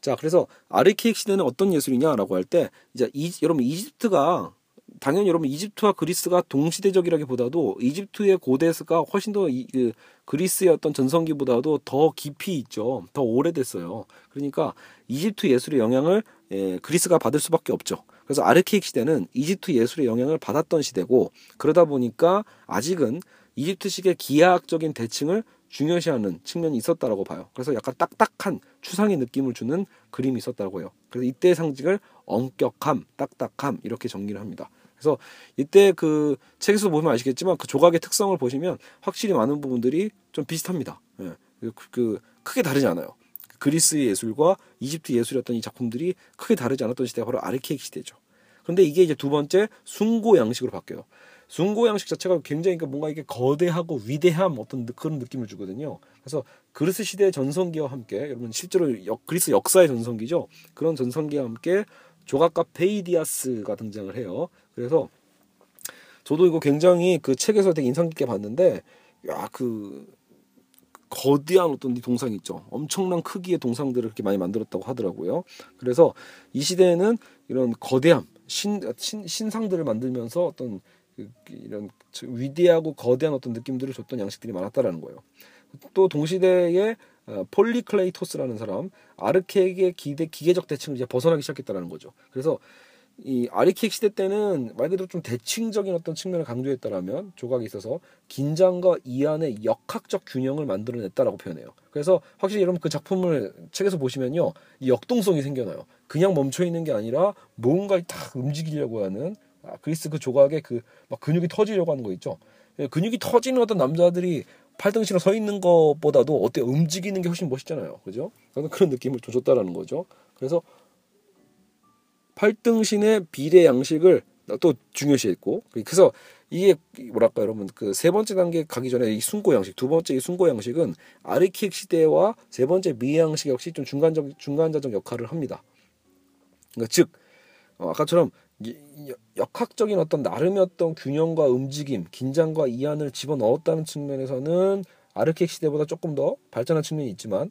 자 그래서 아르케익 시대는 어떤 예술이냐라고 할 때 이제 이, 여러분 이집트가 당연히 여러분 이집트와 그리스가 동시대적이라기보다도 이집트의 고대스가 훨씬 더 이, 그 그리스의 어떤 전성기보다도 더 깊이 있죠. 더 오래됐어요. 그러니까 이집트 예술의 영향을 예, 그리스가 받을 수밖에 없죠. 그래서 아르케익 시대는 이집트 예술의 영향을 받았던 시대고 그러다 보니까 아직은 이집트식의 기하학적인 대칭을 중요시하는 측면이 있었다라고 봐요. 그래서 약간 딱딱한 추상의 느낌을 주는 그림이 있었다고요. 그래서 이때의 상징을 엄격함, 딱딱함 이렇게 정리를 합니다. 그래서 이때 그 책에서 보면 아시겠지만 그 조각의 특성을 보시면 확실히 많은 부분들이 좀 비슷합니다. 예. 그, 그 크게 다르지 않아요. 그리스 예술과 이집트 예술이었던 이 작품들이 크게 다르지 않았던 시대가 바로 아르케익 시대죠. 그런데 이게 이제 두 번째 숭고 양식으로 바뀌어요. 숭고 양식 자체가 굉장히 그러니까 뭔가 이게 거대하고 위대함 어떤 그런 느낌을 주거든요. 그래서 그리스 시대의 전성기와 함께 여러분 실제로 역, 그리스 역사의 전성기죠. 그런 전성기와 함께 조각가 페이디아스가 등장을 해요. 그래서 저도 이거 굉장히 그 책에서 되게 인상 깊게 봤는데 야 그 거대한 어떤 동상 있죠. 엄청난 크기의 동상들을 그렇게 많이 만들었다고 하더라고요. 그래서 이 시대에는 이런 거대함, 신, 신 신상들을 만들면서 어떤 그, 이런 위대하고 거대한 어떤 느낌들을 줬던 양식들이 많았다라는 거예요. 또 동시대에 어, 폴리클레이토스라는 사람 아르카익의 기대 기계적 대칭을 이제 벗어나기 시작했다라는 거죠. 그래서 이 아르카익 시대 때는 말 그대로 좀 대칭적인 어떤 측면을 강조했다라면 조각에 있어서 긴장과 이완의 역학적 균형을 만들어냈다라고 표현해요. 그래서 확실히 여러분 그 작품을 책에서 보시면요, 이 역동성이 생겨나요. 그냥 멈춰 있는 게 아니라 뭔가를 탁 움직이려고 하는 아, 그리스 그 조각에 그 막 근육이 터지려고 하는 거 있죠. 예, 근육이 터지는 어떤 남자들이 팔등신으로 서 있는 것보다도 어때 움직이는 게 훨씬 멋있잖아요. 그죠? 그런 느낌을 좀 줬다라는 거죠. 그래서 팔등신의 비례 양식을 또 중요시했고 그래서 이게 뭐랄까 여러분 그 세 번째 단계 가기 전에 이 순고 양식 두 번째 이 순고 양식은 아르키익 시대와 세 번째 미 양식 역시 좀 중간적 중간자적 역할을 합니다. 그러니까 즉 어, 아까처럼 역학적인 어떤 나름의 어떤 균형과 움직임, 긴장과 이안을 집어넣었다는 측면에서는 아르키익 시대보다 조금 더 발전한 측면이 있지만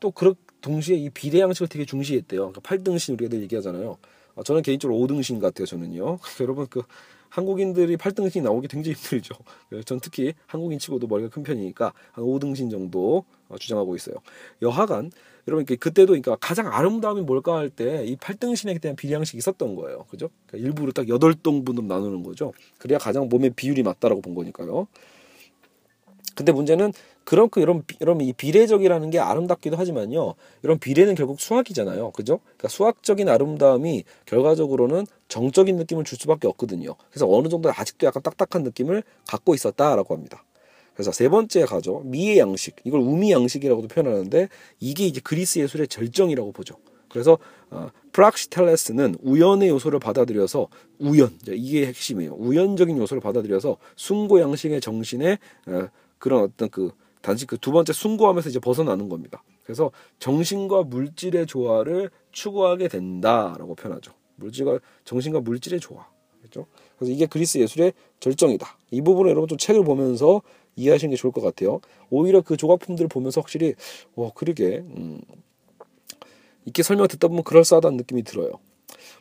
또 그렇 동시에 이 비례 양식을 되게 중시했대요. 그러니까 8등신 우리가 늘 얘기하잖아요. 아, 저는 개인적으로 5등신 같아요. 저는요. 여러분 그 한국인들이 8등신이 나오기 굉장히 힘들죠. 전 특히 한국인 치고도 머리가 큰 편이니까 한 5등신 정도 어, 주장하고 있어요. 여하간 여러분 그때도 그러니까 가장 아름다움이 뭘까 할 때 이 8등신에 대한 비량식이 있었던 거예요. 그죠? 그러니까 일부러 딱 8등분으로 나누는 거죠. 그래야 가장 몸의 비율이 맞다라고 본 거니까요. 근데 문제는 그렇고 이런 이런 이 비례적이라는 게 아름답기도 하지만요. 이런 비례는 결국 수학이잖아요. 그죠? 그러니까 수학적인 아름다움이 결과적으로는 정적인 느낌을 줄 수밖에 없거든요. 그래서 어느 정도 아직도 약간 딱딱한 느낌을 갖고 있었다라고 합니다. 그래서 세 번째 가죠. 미의 양식. 이걸 우미 양식이라고도 표현하는데 이게 이제 그리스 예술의 절정이라고 보죠. 그래서 어, 프락시텔레스는 우연의 요소를 받아들여서 우연 이게 핵심이에요. 우연적인 요소를 받아들여서 숭고 양식의 정신에 어, 그런 어떤 그 단지 그 두 번째 숭고함에서 이제 벗어나는 겁니다. 그래서 정신과 물질의 조화를 추구하게 된다라고 표현하죠. 물질과 정신과 물질의 조화. 그렇죠? 그래서 이게 그리스 예술의 절정이다. 이 부분을 여러분 좀 책을 보면서 이해하시는 게 좋을 것 같아요. 오히려 그 조각품들을 보면서 확실히 와 그러게 음, 이렇게 설명 듣다 보면 그럴싸하다는 느낌이 들어요.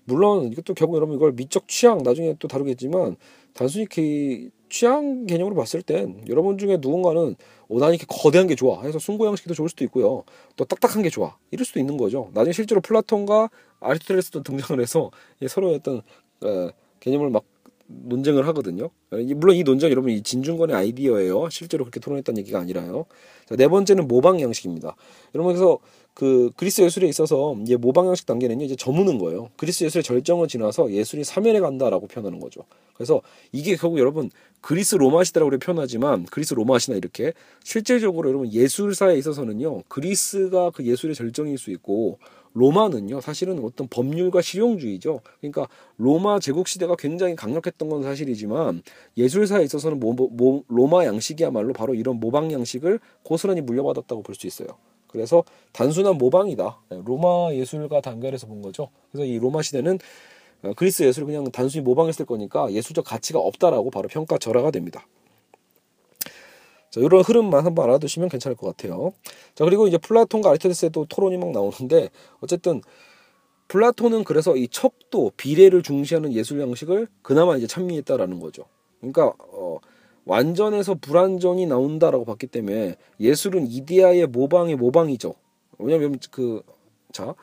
물론 이것도 결국 여러분 이걸 미적 취향 나중에 또 다루겠지만 단순히 그 취향 개념으로 봤을 땐 여러분 중에 누군가는 어, 난 이렇게 거대한 게 좋아 해서 숭고 양식도 좋을 수도 있고요. 또 딱딱한 게 좋아 이럴 수도 있는 거죠. 나중에 실제로 플라톤과 아리스토텔레스도 등장을 해서 서로의 어떤 어, 개념을 막 논쟁을 하거든요. 물론 이 논쟁 여러분 이 진중권의 아이디어예요. 실제로 그렇게 토론했다는 얘기가 아니라요. 자, 네 번째는 모방 양식입니다. 여러분 그래서 그 그리스 예술에 있어서 이제 모방 양식 단계는요 이제 저무는 거예요. 그리스 예술의 절정을 지나서 예술이 사면에 간다라고 표현하는 거죠. 그래서 이게 결국 여러분 그리스 로마 시대라고 우리 표현하지만 그리스 로마 시나 이렇게 실질적으로 여러분 예술사에 있어서는요 그리스가 그 예술의 절정일 수 있고 로마는요 사실은 어떤 법률과 실용주의죠. 그러니까 로마 제국 시대가 굉장히 강력했던 건 사실이지만 예술사에 있어서는 모, 모, 로마 양식이야말로 바로 이런 모방 양식을 고스란히 물려받았다고 볼 수 있어요. 그래서 단순한 모방이다. 네, 로마 예술과 연결해서 본 거죠. 그래서 이 로마 시대는 어, 그리스 예술을 그냥 단순히 모방했을 거니까 예술적 가치가 없다라고 바로 평가 절하가 됩니다. 자, 이런 흐름만 한번 알아두시면 괜찮을 것 같아요. 자, 그리고 이제 플라톤과 아리스토텔레스도 토론이 막 나오는데 어쨌든 플라톤은 그래서 이 척도 비례를 중시하는 예술 양식을 그나마 이제 찬미했다라는 거죠. 그러니까 어, 완전해서 불완전이 나온다라고 봤기 때문에 예술은 이데아의 모방의 모방이죠. 왜냐면 그 자,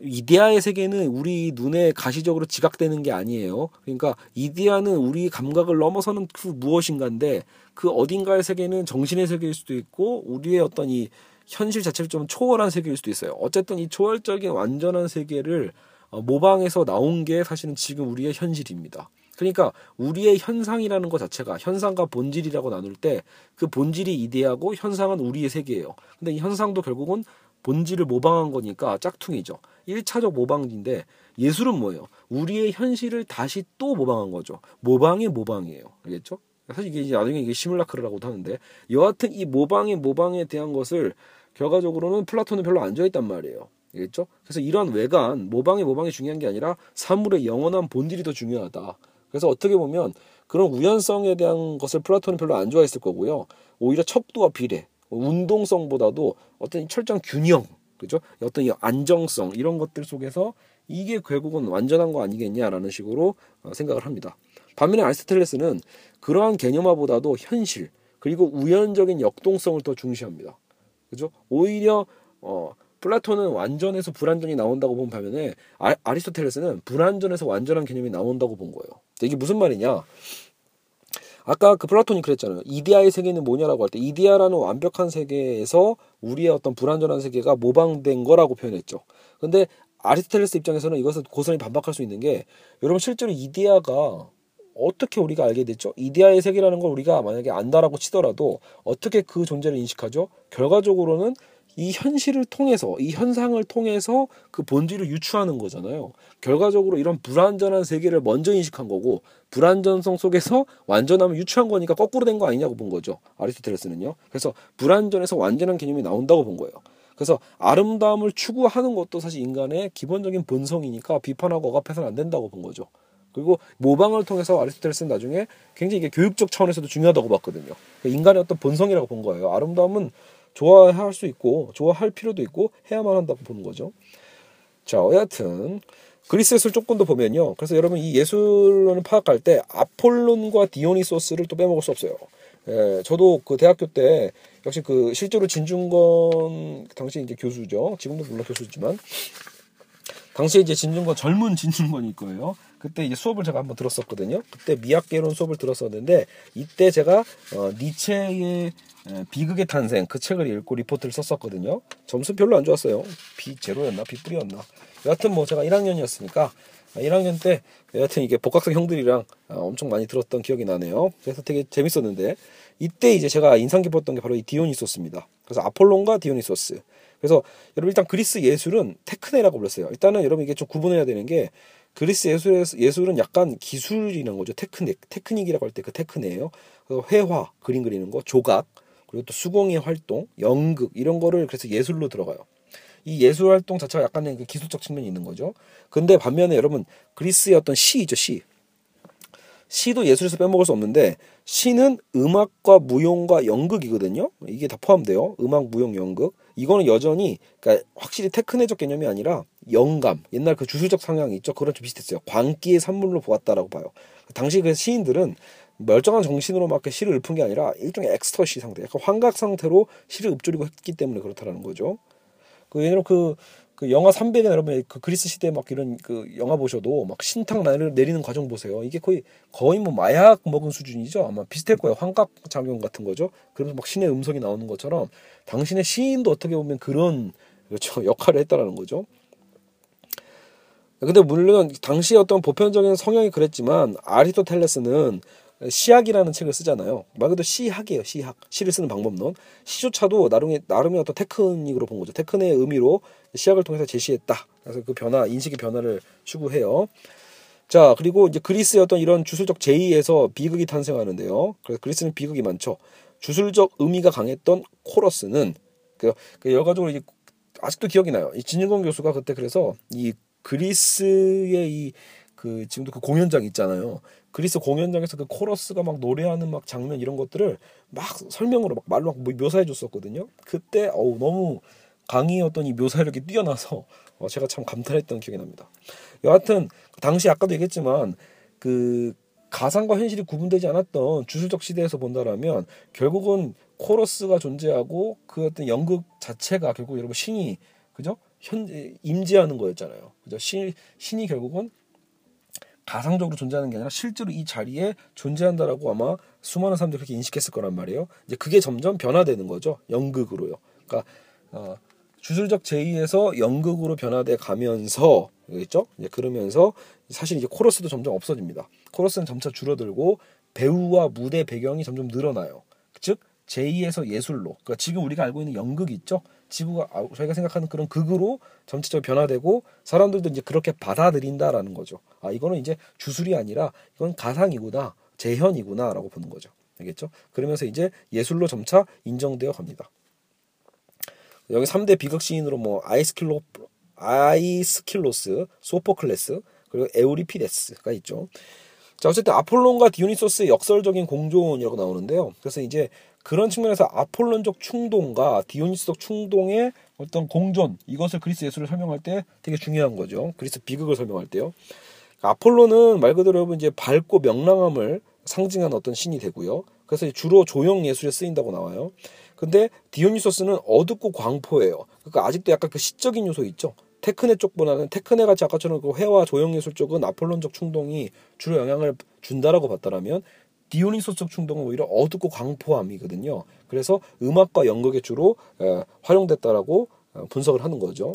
이데아의 세계는 우리 눈에 가시적으로 지각되는 게 아니에요. 그러니까 이데아는 우리 감각을 넘어서는 그 무엇인가인데 그 어딘가의 세계는 정신의 세계일 수도 있고 우리의 어떤 이 현실 자체를 좀 초월한 세계일 수도 있어요. 어쨌든 이 초월적인 완전한 세계를 어, 모방해서 나온 게 사실은 지금 우리의 현실입니다. 그러니까 우리의 현상이라는 것 자체가 현상과 본질이라고 나눌 때 그 본질이 이데아고 현상은 우리의 세계예요. 근데 이 현상도 결국은 본질을 모방한 거니까 짝퉁이죠. 1차적 모방인데 예술은 뭐예요? 우리의 현실을 다시 또 모방한 거죠. 모방의 모방이에요. 알겠죠? 사실 이게 나중에 이게 시뮬라크르라고도 하는데 여하튼 이 모방의 모방에 대한 것을 결과적으로는 플라톤은 별로 안 좋아했단 말이에요. 알겠죠? 그래서 이러한 외관, 모방의 모방이 중요한 게 아니라 사물의 영원한 본질이 더 중요하다. 그래서 어떻게 보면 그런 우연성에 대한 것을 플라톤은 별로 안 좋아했을 거고요. 오히려 척도와 비례, 운동성보다도 어떤 철저한 균형, 그죠? 어떤 이 안정성 이런 것들 속에서 이게 결국은 완전한 거 아니겠냐라는 식으로 어, 생각을 합니다. 반면에 아리스토텔레스는 그러한 개념화보다도 현실 그리고 우연적인 역동성을 더 중시합니다. 그죠? 오히려 어 플라톤은 완전에서 불완전이 나온다고 본 반면에 아, 아리스토텔레스는 불완전에서 완전한 개념이 나온다고 본 거예요. 이게 무슨 말이냐? 아까 그 플라톤이 그랬잖아요. 이데아의 세계는 뭐냐라고 할 때 이데아라는 완벽한 세계에서 우리의 어떤 불완전한 세계가 모방된 거라고 표현했죠. 근데 아리스토텔레스 입장에서는 이것을 고스란히 반박할 수 있는 게 여러분 실제로 이데아가 어떻게 우리가 알게 됐죠? 이데아의 세계라는 걸 우리가 만약에 안다라고 치더라도 어떻게 그 존재를 인식하죠? 결과적으로는 이 현실을 통해서 이 현상을 통해서 그 본질을 유추하는 거잖아요. 결과적으로 이런 불완전한 세계를 먼저 인식한 거고 불완전성 속에서 완전함을 유추한 거니까 거꾸로 된 거 아니냐고 본 거죠. 아리스토텔레스는요. 그래서 불완전에서 완전한 개념이 나온다고 본 거예요. 그래서 아름다움을 추구하는 것도 사실 인간의 기본적인 본성이니까 비판하고 억압해서는 안 된다고 본 거죠. 그리고 모방을 통해서 아리스토텔레스는 나중에 굉장히 이게 교육적 차원에서도 중요하다고 봤거든요. 그러니까 인간의 어떤 본성이라고 본 거예요. 아름다움은 좋아할 수 있고 좋아할 필요도 있고 해야만 한다고 보는 거죠. 자, 여하튼 그리스 예술 조금 더 보면요. 그래서 여러분 이 예술론을 파악할 때 아폴론과 디오니소스를 또 빼먹을 수 없어요. 예, 저도 그 대학교 때 역시 그 실제로 진중권 당시 이제 교수죠. 지금도 물론 교수지만 당시에 이제 진중권 젊은 진중권일 거예요. 그때 이제 수업을 제가 한번 들었었거든요. 그때 미학개론 수업을 들었었는데 이때 제가 어, 니체의 비극의 탄생 그 책을 읽고 리포트를 썼었거든요. 점수 별로 안 좋았어요. B 제로였나 B 뿔이었나. 여하튼 뭐 제가 1학년이었으니까 1학년 때 여하튼 이게 복학생 형들이랑 아, 엄청 많이 들었던 기억이 나네요. 그래서 되게 재밌었는데 이때 이제 제가 인상 깊었던 게 바로 이 디오니소스입니다. 그래서 아폴론과 디오니소스. 그래서 여러분 일단 그리스 예술은 테크네라고 불렀어요. 일단은 여러분 이게 좀 구분해야 되는 게 그리스 예술 예술은 약간 기술이라는 거죠. 테크닉, 테크닉이라고 할 때 그 테크네예요. 그래서 회화, 그림 그리는 거, 조각, 그리고 또 수공예 활동, 연극 이런 거를 그래서 예술로 들어가요. 이 예술 활동 자체가 약간의 그 기술적 측면이 있는 거죠. 근데 반면에 여러분 그리스의 어떤 시죠 시. 시도 예술에서 빼먹을 수 없는데 시는 음악과 무용과 연극이거든요. 이게 다 포함돼요. 음악, 무용, 연극. 이거는 여전히 그러니까 확실히 테크네적 개념이 아니라 영감, 옛날 그 주술적 상향이 있죠. 그런 좀 비슷했어요. 광기의 산물로 보았다라고 봐요. 당시 그 시인들은 멀쩡한 정신으로 막 시를 읊은 게 아니라 일종의 엑스터시 상태, 약간 환각 상태로 시를 읊조리고 했기 때문에 그렇다라는 거죠. 그 예를 그, 그 영화 300에 여러분 그 그리스 시대 막 이런 그 영화 보셔도 막 신탁 내리는 과정 보세요. 이게 거의 거의 뭐 마약 먹은 수준이죠. 아마 비슷할 거예요. 환각 작용 같은 거죠. 그래서 막 신의 음성이 나오는 것처럼 당신의 시인도 어떻게 보면 그런 그렇죠 역할을 했다라는 거죠. 근데 물론 당시 어떤 보편적인 성향이 그랬지만 아리스토텔레스는 시학이라는 책을 쓰잖아요. 말 그대로 시학이에요. 시학. 시를 쓰는 방법론. 시조차도 나름의 나름의 어떤 테크닉으로 본 거죠. 테크닉의 의미로 시학을 통해서 제시했다. 그래서 그 변화, 인식의 변화를 추구해요. 자, 그리고 이제 그리스의 어떤 이런 주술적 제의에서 비극이 탄생하는데요. 그래서 그리스는 비극이 많죠. 주술적 의미가 강했던 코러스는 그, 그 여가적으로 이제 아직도 기억이 나요. 이 진윤건 교수가 그때 그래서 이 그리스의 이 그 지금도 그 공연장 있잖아요. 그리스 공연장에서 그 코러스가 막 노래하는 막 장면 이런 것들을 막 설명으로 막 말로 막 묘사해 줬었거든요. 그때 어우 너무 강의였던 이 묘사력이 뛰어나서 어, 제가 참 감탄했던 기억이 납니다. 여하튼 그 당시 아까도 얘기했지만 그 가상과 현실이 구분되지 않았던 주술적 시대에서 본다라면 결국은 코러스가 존재하고 그 어떤 연극 자체가 결국 여러분 신이 그죠? 현 임재하는 거였잖아요. 그죠? 신 신이 결국은 가상적으로 존재하는 게 아니라 실제로 이 자리에 존재한다라고 아마 수많은 사람들이 그렇게 인식했을 거란 말이에요. 이제 그게 점점 변화되는 거죠. 연극으로요. 그러니까 어, 주술적 제의에서 연극으로 변화돼 가면서 그겠죠? 이제 그러면서 사실 이제 코러스도 점점 없어집니다. 코러스는 점차 줄어들고 배우와 무대 배경이 점점 늘어나요. 즉 제2에서 예술로. 그러니까 지금 우리가 알고 있는 연극 있죠? 지구가 아, 저희가 생각하는 그런 극으로 점차적으로 변화되고 사람들도 이제 그렇게 받아들인다라는 거죠. 아 이거는 이제 주술이 아니라 이건 가상이구나 재현이구나라고 보는 거죠. 알겠죠? 그러면서 이제 예술로 점차 인정되어 갑니다. 여기 3대 비극 시인으로 뭐 아이스킬로 아이스킬로스, 소포클레스 그리고 에우리피데스가 있죠. 자 어쨌든 아폴론과 디오니소스의 역설적인 공존이라고 나오는데요. 그래서 이제 그런 측면에서 아폴론적 충동과 디오니스적 충동의 어떤 공존 이것을 그리스 예술을 설명할 때 되게 중요한 거죠. 그리스 비극을 설명할 때요. 아폴로는 말 그대로 여러분 이제 밝고 명랑함을 상징하는 어떤 신이 되고요. 그래서 주로 조형 예술에 쓰인다고 나와요. 근데 디오니소스는 어둡고 광포예요. 그러니까 아직도 약간 그 시적인 요소 있죠. 테크네 쪽보다는 테크네 같이 아까처럼 그 회화 조형 예술 쪽은 아폴론적 충동이 주로 영향을 준다라고 봤다라면 디오니소스적 충동은 오히려 어둡고 광포함이거든요. 그래서 음악과 연극에 주로 활용됐다라고 어, 분석을 하는 거죠.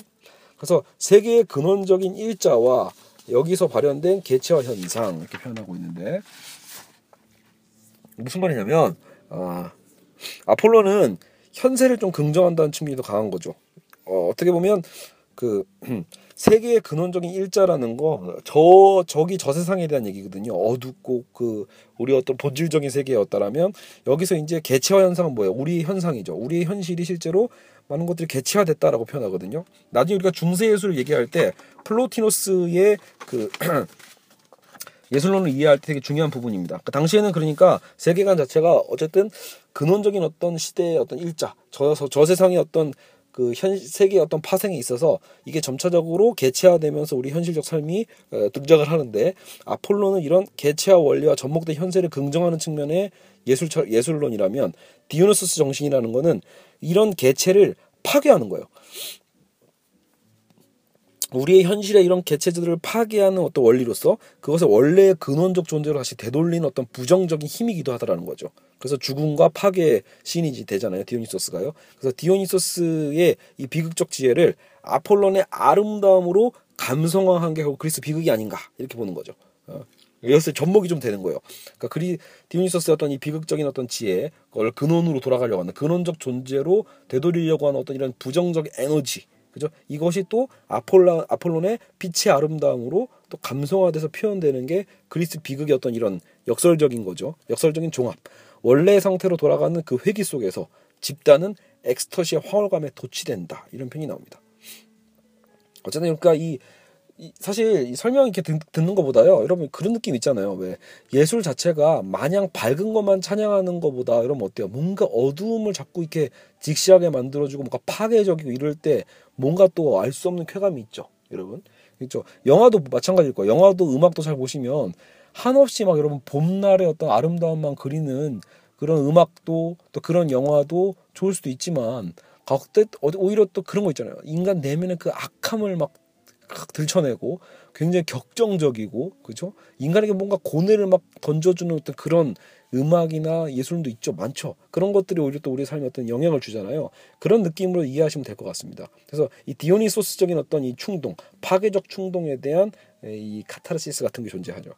그래서 세계의 근원적인 일자와 여기서 발현된 개체화 현상 이렇게 표현하고 있는데 무슨 말이냐면 아, 아폴로는 현세를 좀 긍정한다는 측면이 더 강한 거죠. 어, 어떻게 보면 그 세계의 근원적인 일자라는 거 저 저기 저 세상에 대한 얘기거든요. 어둡고 그 우리 어떤 본질적인 세계였다라면 여기서 이제 개체화 현상은 뭐예요? 우리 현상이죠. 우리 현실이 실제로 많은 것들이 개체화됐다라고 표현하거든요. 나중에 우리가 중세 예술을 얘기할 때 플로티노스의 그 예술론을 이해할 때 되게 중요한 부분입니다. 그 당시에는 그러니까 세계관 자체가 어쨌든 근원적인 어떤 시대의 어떤 일자, 저, 저 세상의 어떤 그 현 세계의 어떤 파생이 있어서 이게 점차적으로 개체화되면서 우리 현실적 삶이 어, 등장을 하는데 아폴로는 이런 개체화 원리와 접목된 현세를 긍정하는 측면의 예술 예술론이라면 디오노소스 정신이라는 거는 이런 개체를 파괴하는 거예요. 우리의 현실의 이런 개체들을 파괴하는 어떤 원리로서 그것을 원래의 근원적 존재로 다시 되돌리는 어떤 부정적인 힘이기도 하다라는 거죠. 그래서 죽음과 파괴의 신이 되잖아요. 디오니소스가요. 그래서 디오니소스의 이 비극적 지혜를 아폴론의 아름다움으로 감성화한 게 그리스 비극이 아닌가 이렇게 보는 거죠. 어. 여기서 접목이 좀 되는 거예요. 그러니까 그리 디오니소스의 어떤 이 비극적인 어떤 지혜, 그걸 근원으로 돌아가려고 하는 근원적 존재로 되돌리려고 하는 어떤 이런 부정적 에너지, 그죠? 이것이 또 아폴라, 아폴론의 빛의 아름다움으로 또 감성화돼서 표현되는 게 그리스 비극의 어떤 이런 역설적인 거죠. 역설적인 종합. 원래의 상태로 돌아가는 그 회기 속에서 집단은 엑스터시의 황홀감에 도취된다. 이런 표현이 나옵니다. 어쨌든 그러니까 이 사실 이 설명 이렇게 듣, 는 것보다요, 여러분 그런 느낌 있잖아요. 왜 예술 자체가 마냥 밝은 것만 찬양하는 것보다 여러분 어때요? 뭔가 어두움을 자꾸 이렇게 직시하게 만들어주고 뭔가 파괴적이고 이럴 때 뭔가 또 알 수 없는 쾌감이 있죠, 여러분. 그렇죠? 영화도 마찬가지일 거예요. 영화도 음악도 잘 보시면 한없이 막 여러분 봄날의 어떤 아름다움만 그리는 그런 음악도 또 그런 영화도 좋을 수도 있지만 가때 오히려 또 그런 거 있잖아요. 인간 내면의 그 악함을 막 들춰내고 굉장히 격정적이고 그죠? 인간에게 뭔가 고뇌를 막 던져주는 어떤 그런 음악이나 예술도 있죠. 많죠. 그런 것들이 오히려 또 우리 삶에 어떤 영향을 주잖아요. 그런 느낌으로 이해하시면 될 것 같습니다. 그래서 이 디오니소스적인 어떤 이 충동 파괴적 충동에 대한 이 카타르시스 같은 게 존재하죠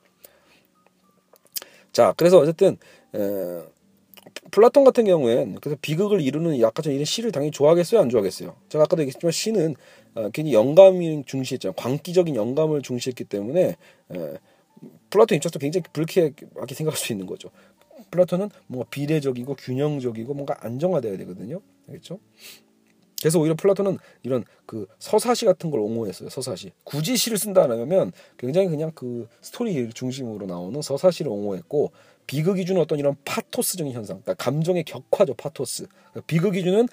자 그래서 어쨌든 에, 플라톤 같은 경우엔 그래서 비극을 이루는 약간 이런 시를 당연히 좋아하겠어요? 안 좋아하겠어요? 제가 아까도 얘기했지만 시는 어, 굉장히 영감이 중시했잖아요. 광기적인 영감을 중시했기 때문에 에, 플라톤 입장에서 굉장히 불쾌하게 생각할 수 있는 거죠. 플라톤은 뭔가 비례적이고 균형적이고 뭔가 안정화돼야 되거든요. 알겠죠 그래서 오히려 플라톤은 이런 그 서사시 같은 걸 옹호했어요. 서사시. 굳이 시를 쓴다면 굉장히 그냥 그 스토리 중심으로 나오는 서사시를 옹호했고 비극이 주는 어떤 이런 파토스적인 현상, 그러니까 감정의 격화죠, 파토스. 그러니까 비극이 주는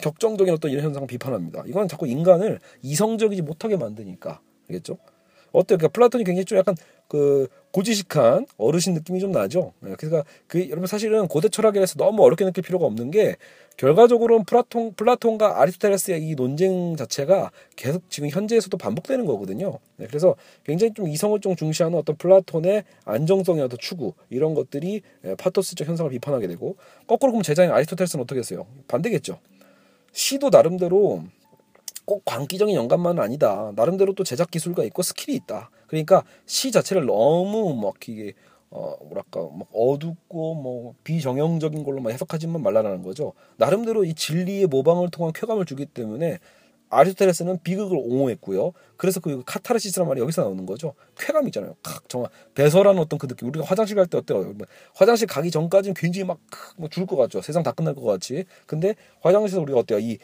격정적인 어떤 이런 현상을 비판합니다. 이건 자꾸 인간을 이성적이지 못하게 만드니까, 알겠죠? 어때요? 그러니까 플라톤이 굉장히 좀 약간 그 고지식한 어르신 느낌이 좀 나죠. 네, 그러니까 그 여러분 사실은 고대 철학에서 너무 어렵게 느낄 필요가 없는 게 결과적으로는 플라톤 플라톤과 아리스토텔레스의 이 논쟁 자체가 계속 지금 현재에서도 반복되는 거거든요. 네, 그래서 굉장히 좀 이성을 좀 중시하는 어떤 플라톤의 안정성의 어떤 추구 이런 것들이 예, 파토스적 현상을 비판하게 되고 거꾸로 보면 제자인 아리스토텔레스는 어떻게 했어요? 반대겠죠. 시도 나름대로 꼭 광기적인 영감만은 아니다. 나름대로 또 제작 기술가 있고 스킬이 있다. 그러니까 시 자체를 너무 막 이게 어 뭐랄까 막 어둡고 뭐 비정형적인 걸로 막 해석하지만 말라라는 거죠. 나름대로 이 진리의 모방을 통한 쾌감을 주기 때문에 아리스토텔레스는 비극을 옹호했고요. 그래서 그 카타르시스란 말이 여기서 나오는 거죠. 쾌감 있잖아요. 정말 배설하는 어떤 그 느낌. 우리가 화장실 갈 때 어때요? 뭐 화장실 가기 전까지는 굉장히 막, 막 죽을 것 같죠. 세상 다 끝날 것 같이. 근데 화장실에서 우리가 어때요? 이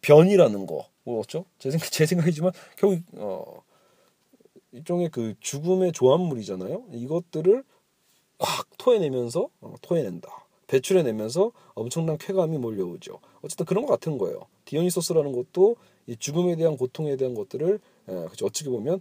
변이라는 거. 뭐였죠? 제 생각 제 생각이지만 결국 어 일종의 그 죽음의 조합물이잖아요. 이것들을 확 토해내면서 어, 토해낸다. 배출해내면서 엄청난 쾌감이 몰려오죠. 어쨌든 그런 것 같은 거예요. 디오니소스라는 것도 이 죽음에 대한 고통에 대한 것들을 에, 그렇죠. 어떻게 보면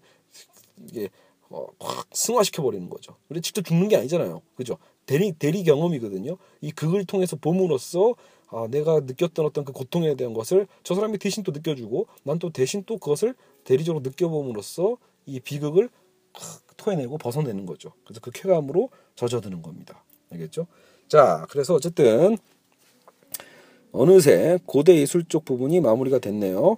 이게 어, 확 승화시켜 버리는 거죠. 우리 직접 죽는 게 아니잖아요. 그죠? 대리 대리 경험이거든요. 이 극을 통해서 봄으로써 아, 내가 느꼈던 어떤 그 고통에 대한 것을 저 사람이 대신 또 느껴주고 난 또 대신 또 그것을 대리적으로 느껴봄으로써 이 비극을 토해내고 벗어내는 거죠. 그래서 그 쾌감으로 젖어드는 겁니다. 알겠죠? 자, 그래서 어쨌든 어느새 고대 예술 쪽 부분이 마무리가 됐네요.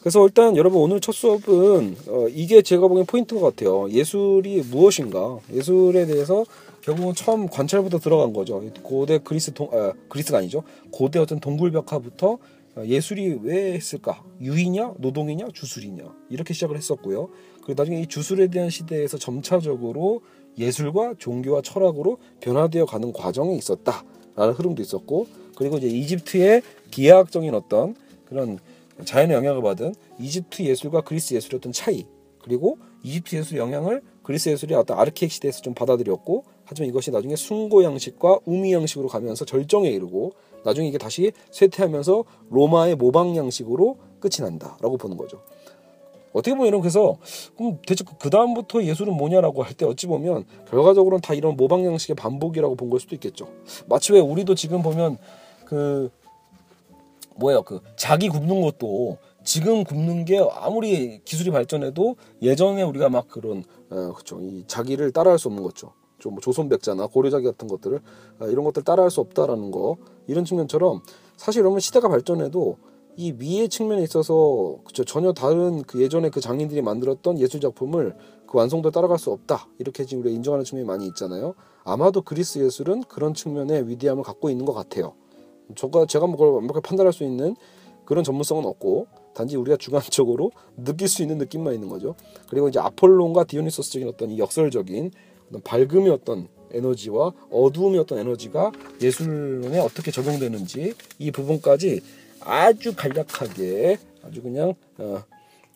그래서 일단 여러분 오늘 첫 수업은 어, 이게 제가 보기엔 포인트 것 같아요. 예술이 무엇인가? 예술에 대해서 결국은 처음 관찰부터 들어간 거죠. 고대 그리스 동, 아, 그리스가 아니죠. 고대 어떤 동굴벽화부터 예술이 왜 했을까? 유희냐, 노동이냐, 주술이냐 이렇게 시작을 했었고요. 그리고 나중에 이 주술에 대한 시대에서 점차적으로 예술과 종교와 철학으로 변화되어 가는 과정이 있었다라는 흐름도 있었고, 그리고 이제 이집트의 기하학적인 어떤 그런 자연의 영향을 받은 이집트 예술과 그리스 예술의 어떤 차이, 그리고 이집트 예술 영향을 그리스 예술이 어떤 아르케익 시대에서 좀 받아들였고 하지만 이것이 나중에 숭고 양식과 우미 양식으로 가면서 절정에 이르고 나중에 이게 다시 쇠퇴하면서 로마의 모방 양식으로 끝이 난다라고 보는 거죠. 어떻게 보면 이런 그래서 그럼 대체 그 다음부터 예술은 뭐냐라고 할 때 어찌 보면 결과적으로는 다 이런 모방 양식의 반복이라고 본 걸 수도 있겠죠. 마치 왜 우리도 지금 보면 그 뭐예요 그 자기 굽는 것도 지금 굽는 게 아무리 기술이 발전해도 예전에 우리가 막 그런 어, 그렇죠 이 자기를 따라할 수 없는 거죠. 좀뭐 조선백자나 고려자기 같은 것들을 어, 이런 것들 따라할 수 없다라는 거 이런 측면처럼 사실 그러면 시대가 발전해도 이 미의 측면에 있어서 그쵸 전혀 다른 그 예전에 그 장인들이 만들었던 예술 작품을 그 완성도 따라갈 수 없다 이렇게 지금 우리가 인정하는 측면이 많이 있잖아요. 아마도 그리스 예술은 그런 측면의 위대함을 갖고 있는 것 같아요. 저가 제가 뭐 그걸 완벽하게 판단할 수 있는 그런 전문성은 없고 단지 우리가 주관적으로 느낄 수 있는 느낌만 있는 거죠. 그리고 이제 아폴론과 디오니소스적인 어떤 이 역설적인 밝음의 어떤 에너지와 어두움의 어떤 에너지가 예술에 어떻게 적용되는지 이 부분까지 아주 간략하게 아주 그냥 어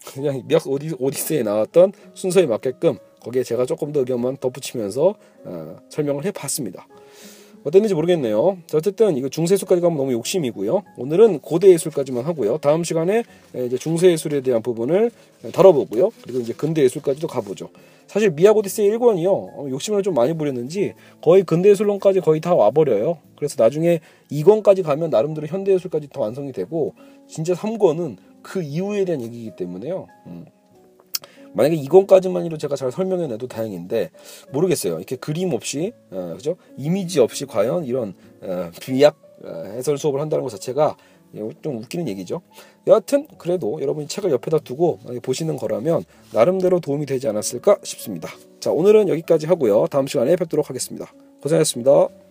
그냥 몇 오디, 오디세에 나왔던 순서에 맞게끔 거기에 제가 조금 더 의견만 덧붙이면서 어, 설명을 해봤습니다. 어땠는지 모르겠네요. 자, 어쨌든 이거 중세예술까지 가면 너무 욕심이고요. 오늘은 고대예술까지만 하고요. 다음 시간에 이제 중세예술에 대한 부분을 다뤄보고요. 그리고 이제 근대예술까지도 가보죠. 사실 미야고디스의 1권이요. 어, 욕심을 좀 많이 부렸는지 거의 근대 예술론까지 거의 다 와버려요. 그래서 나중에 2권까지 가면 나름대로 현대 예술까지 더 완성이 되고 진짜 3권은 그 이후에 대한 얘기이기 때문에요. 음. 만약에 이건까지만이로 제가 잘 설명해내도 다행인데 모르겠어요. 이렇게 그림 없이 어, 그죠? 이미지 없이 과연 이런 어, 비약 어, 해설 수업을 한다는 것 자체가 좀 웃기는 얘기죠. 여하튼 그래도 여러분이 책을 옆에다 두고 보시는 거라면 나름대로 도움이 되지 않았을까 싶습니다. 자 오늘은 여기까지 하고요. 다음 시간에 뵙도록 하겠습니다. 고생하셨습니다.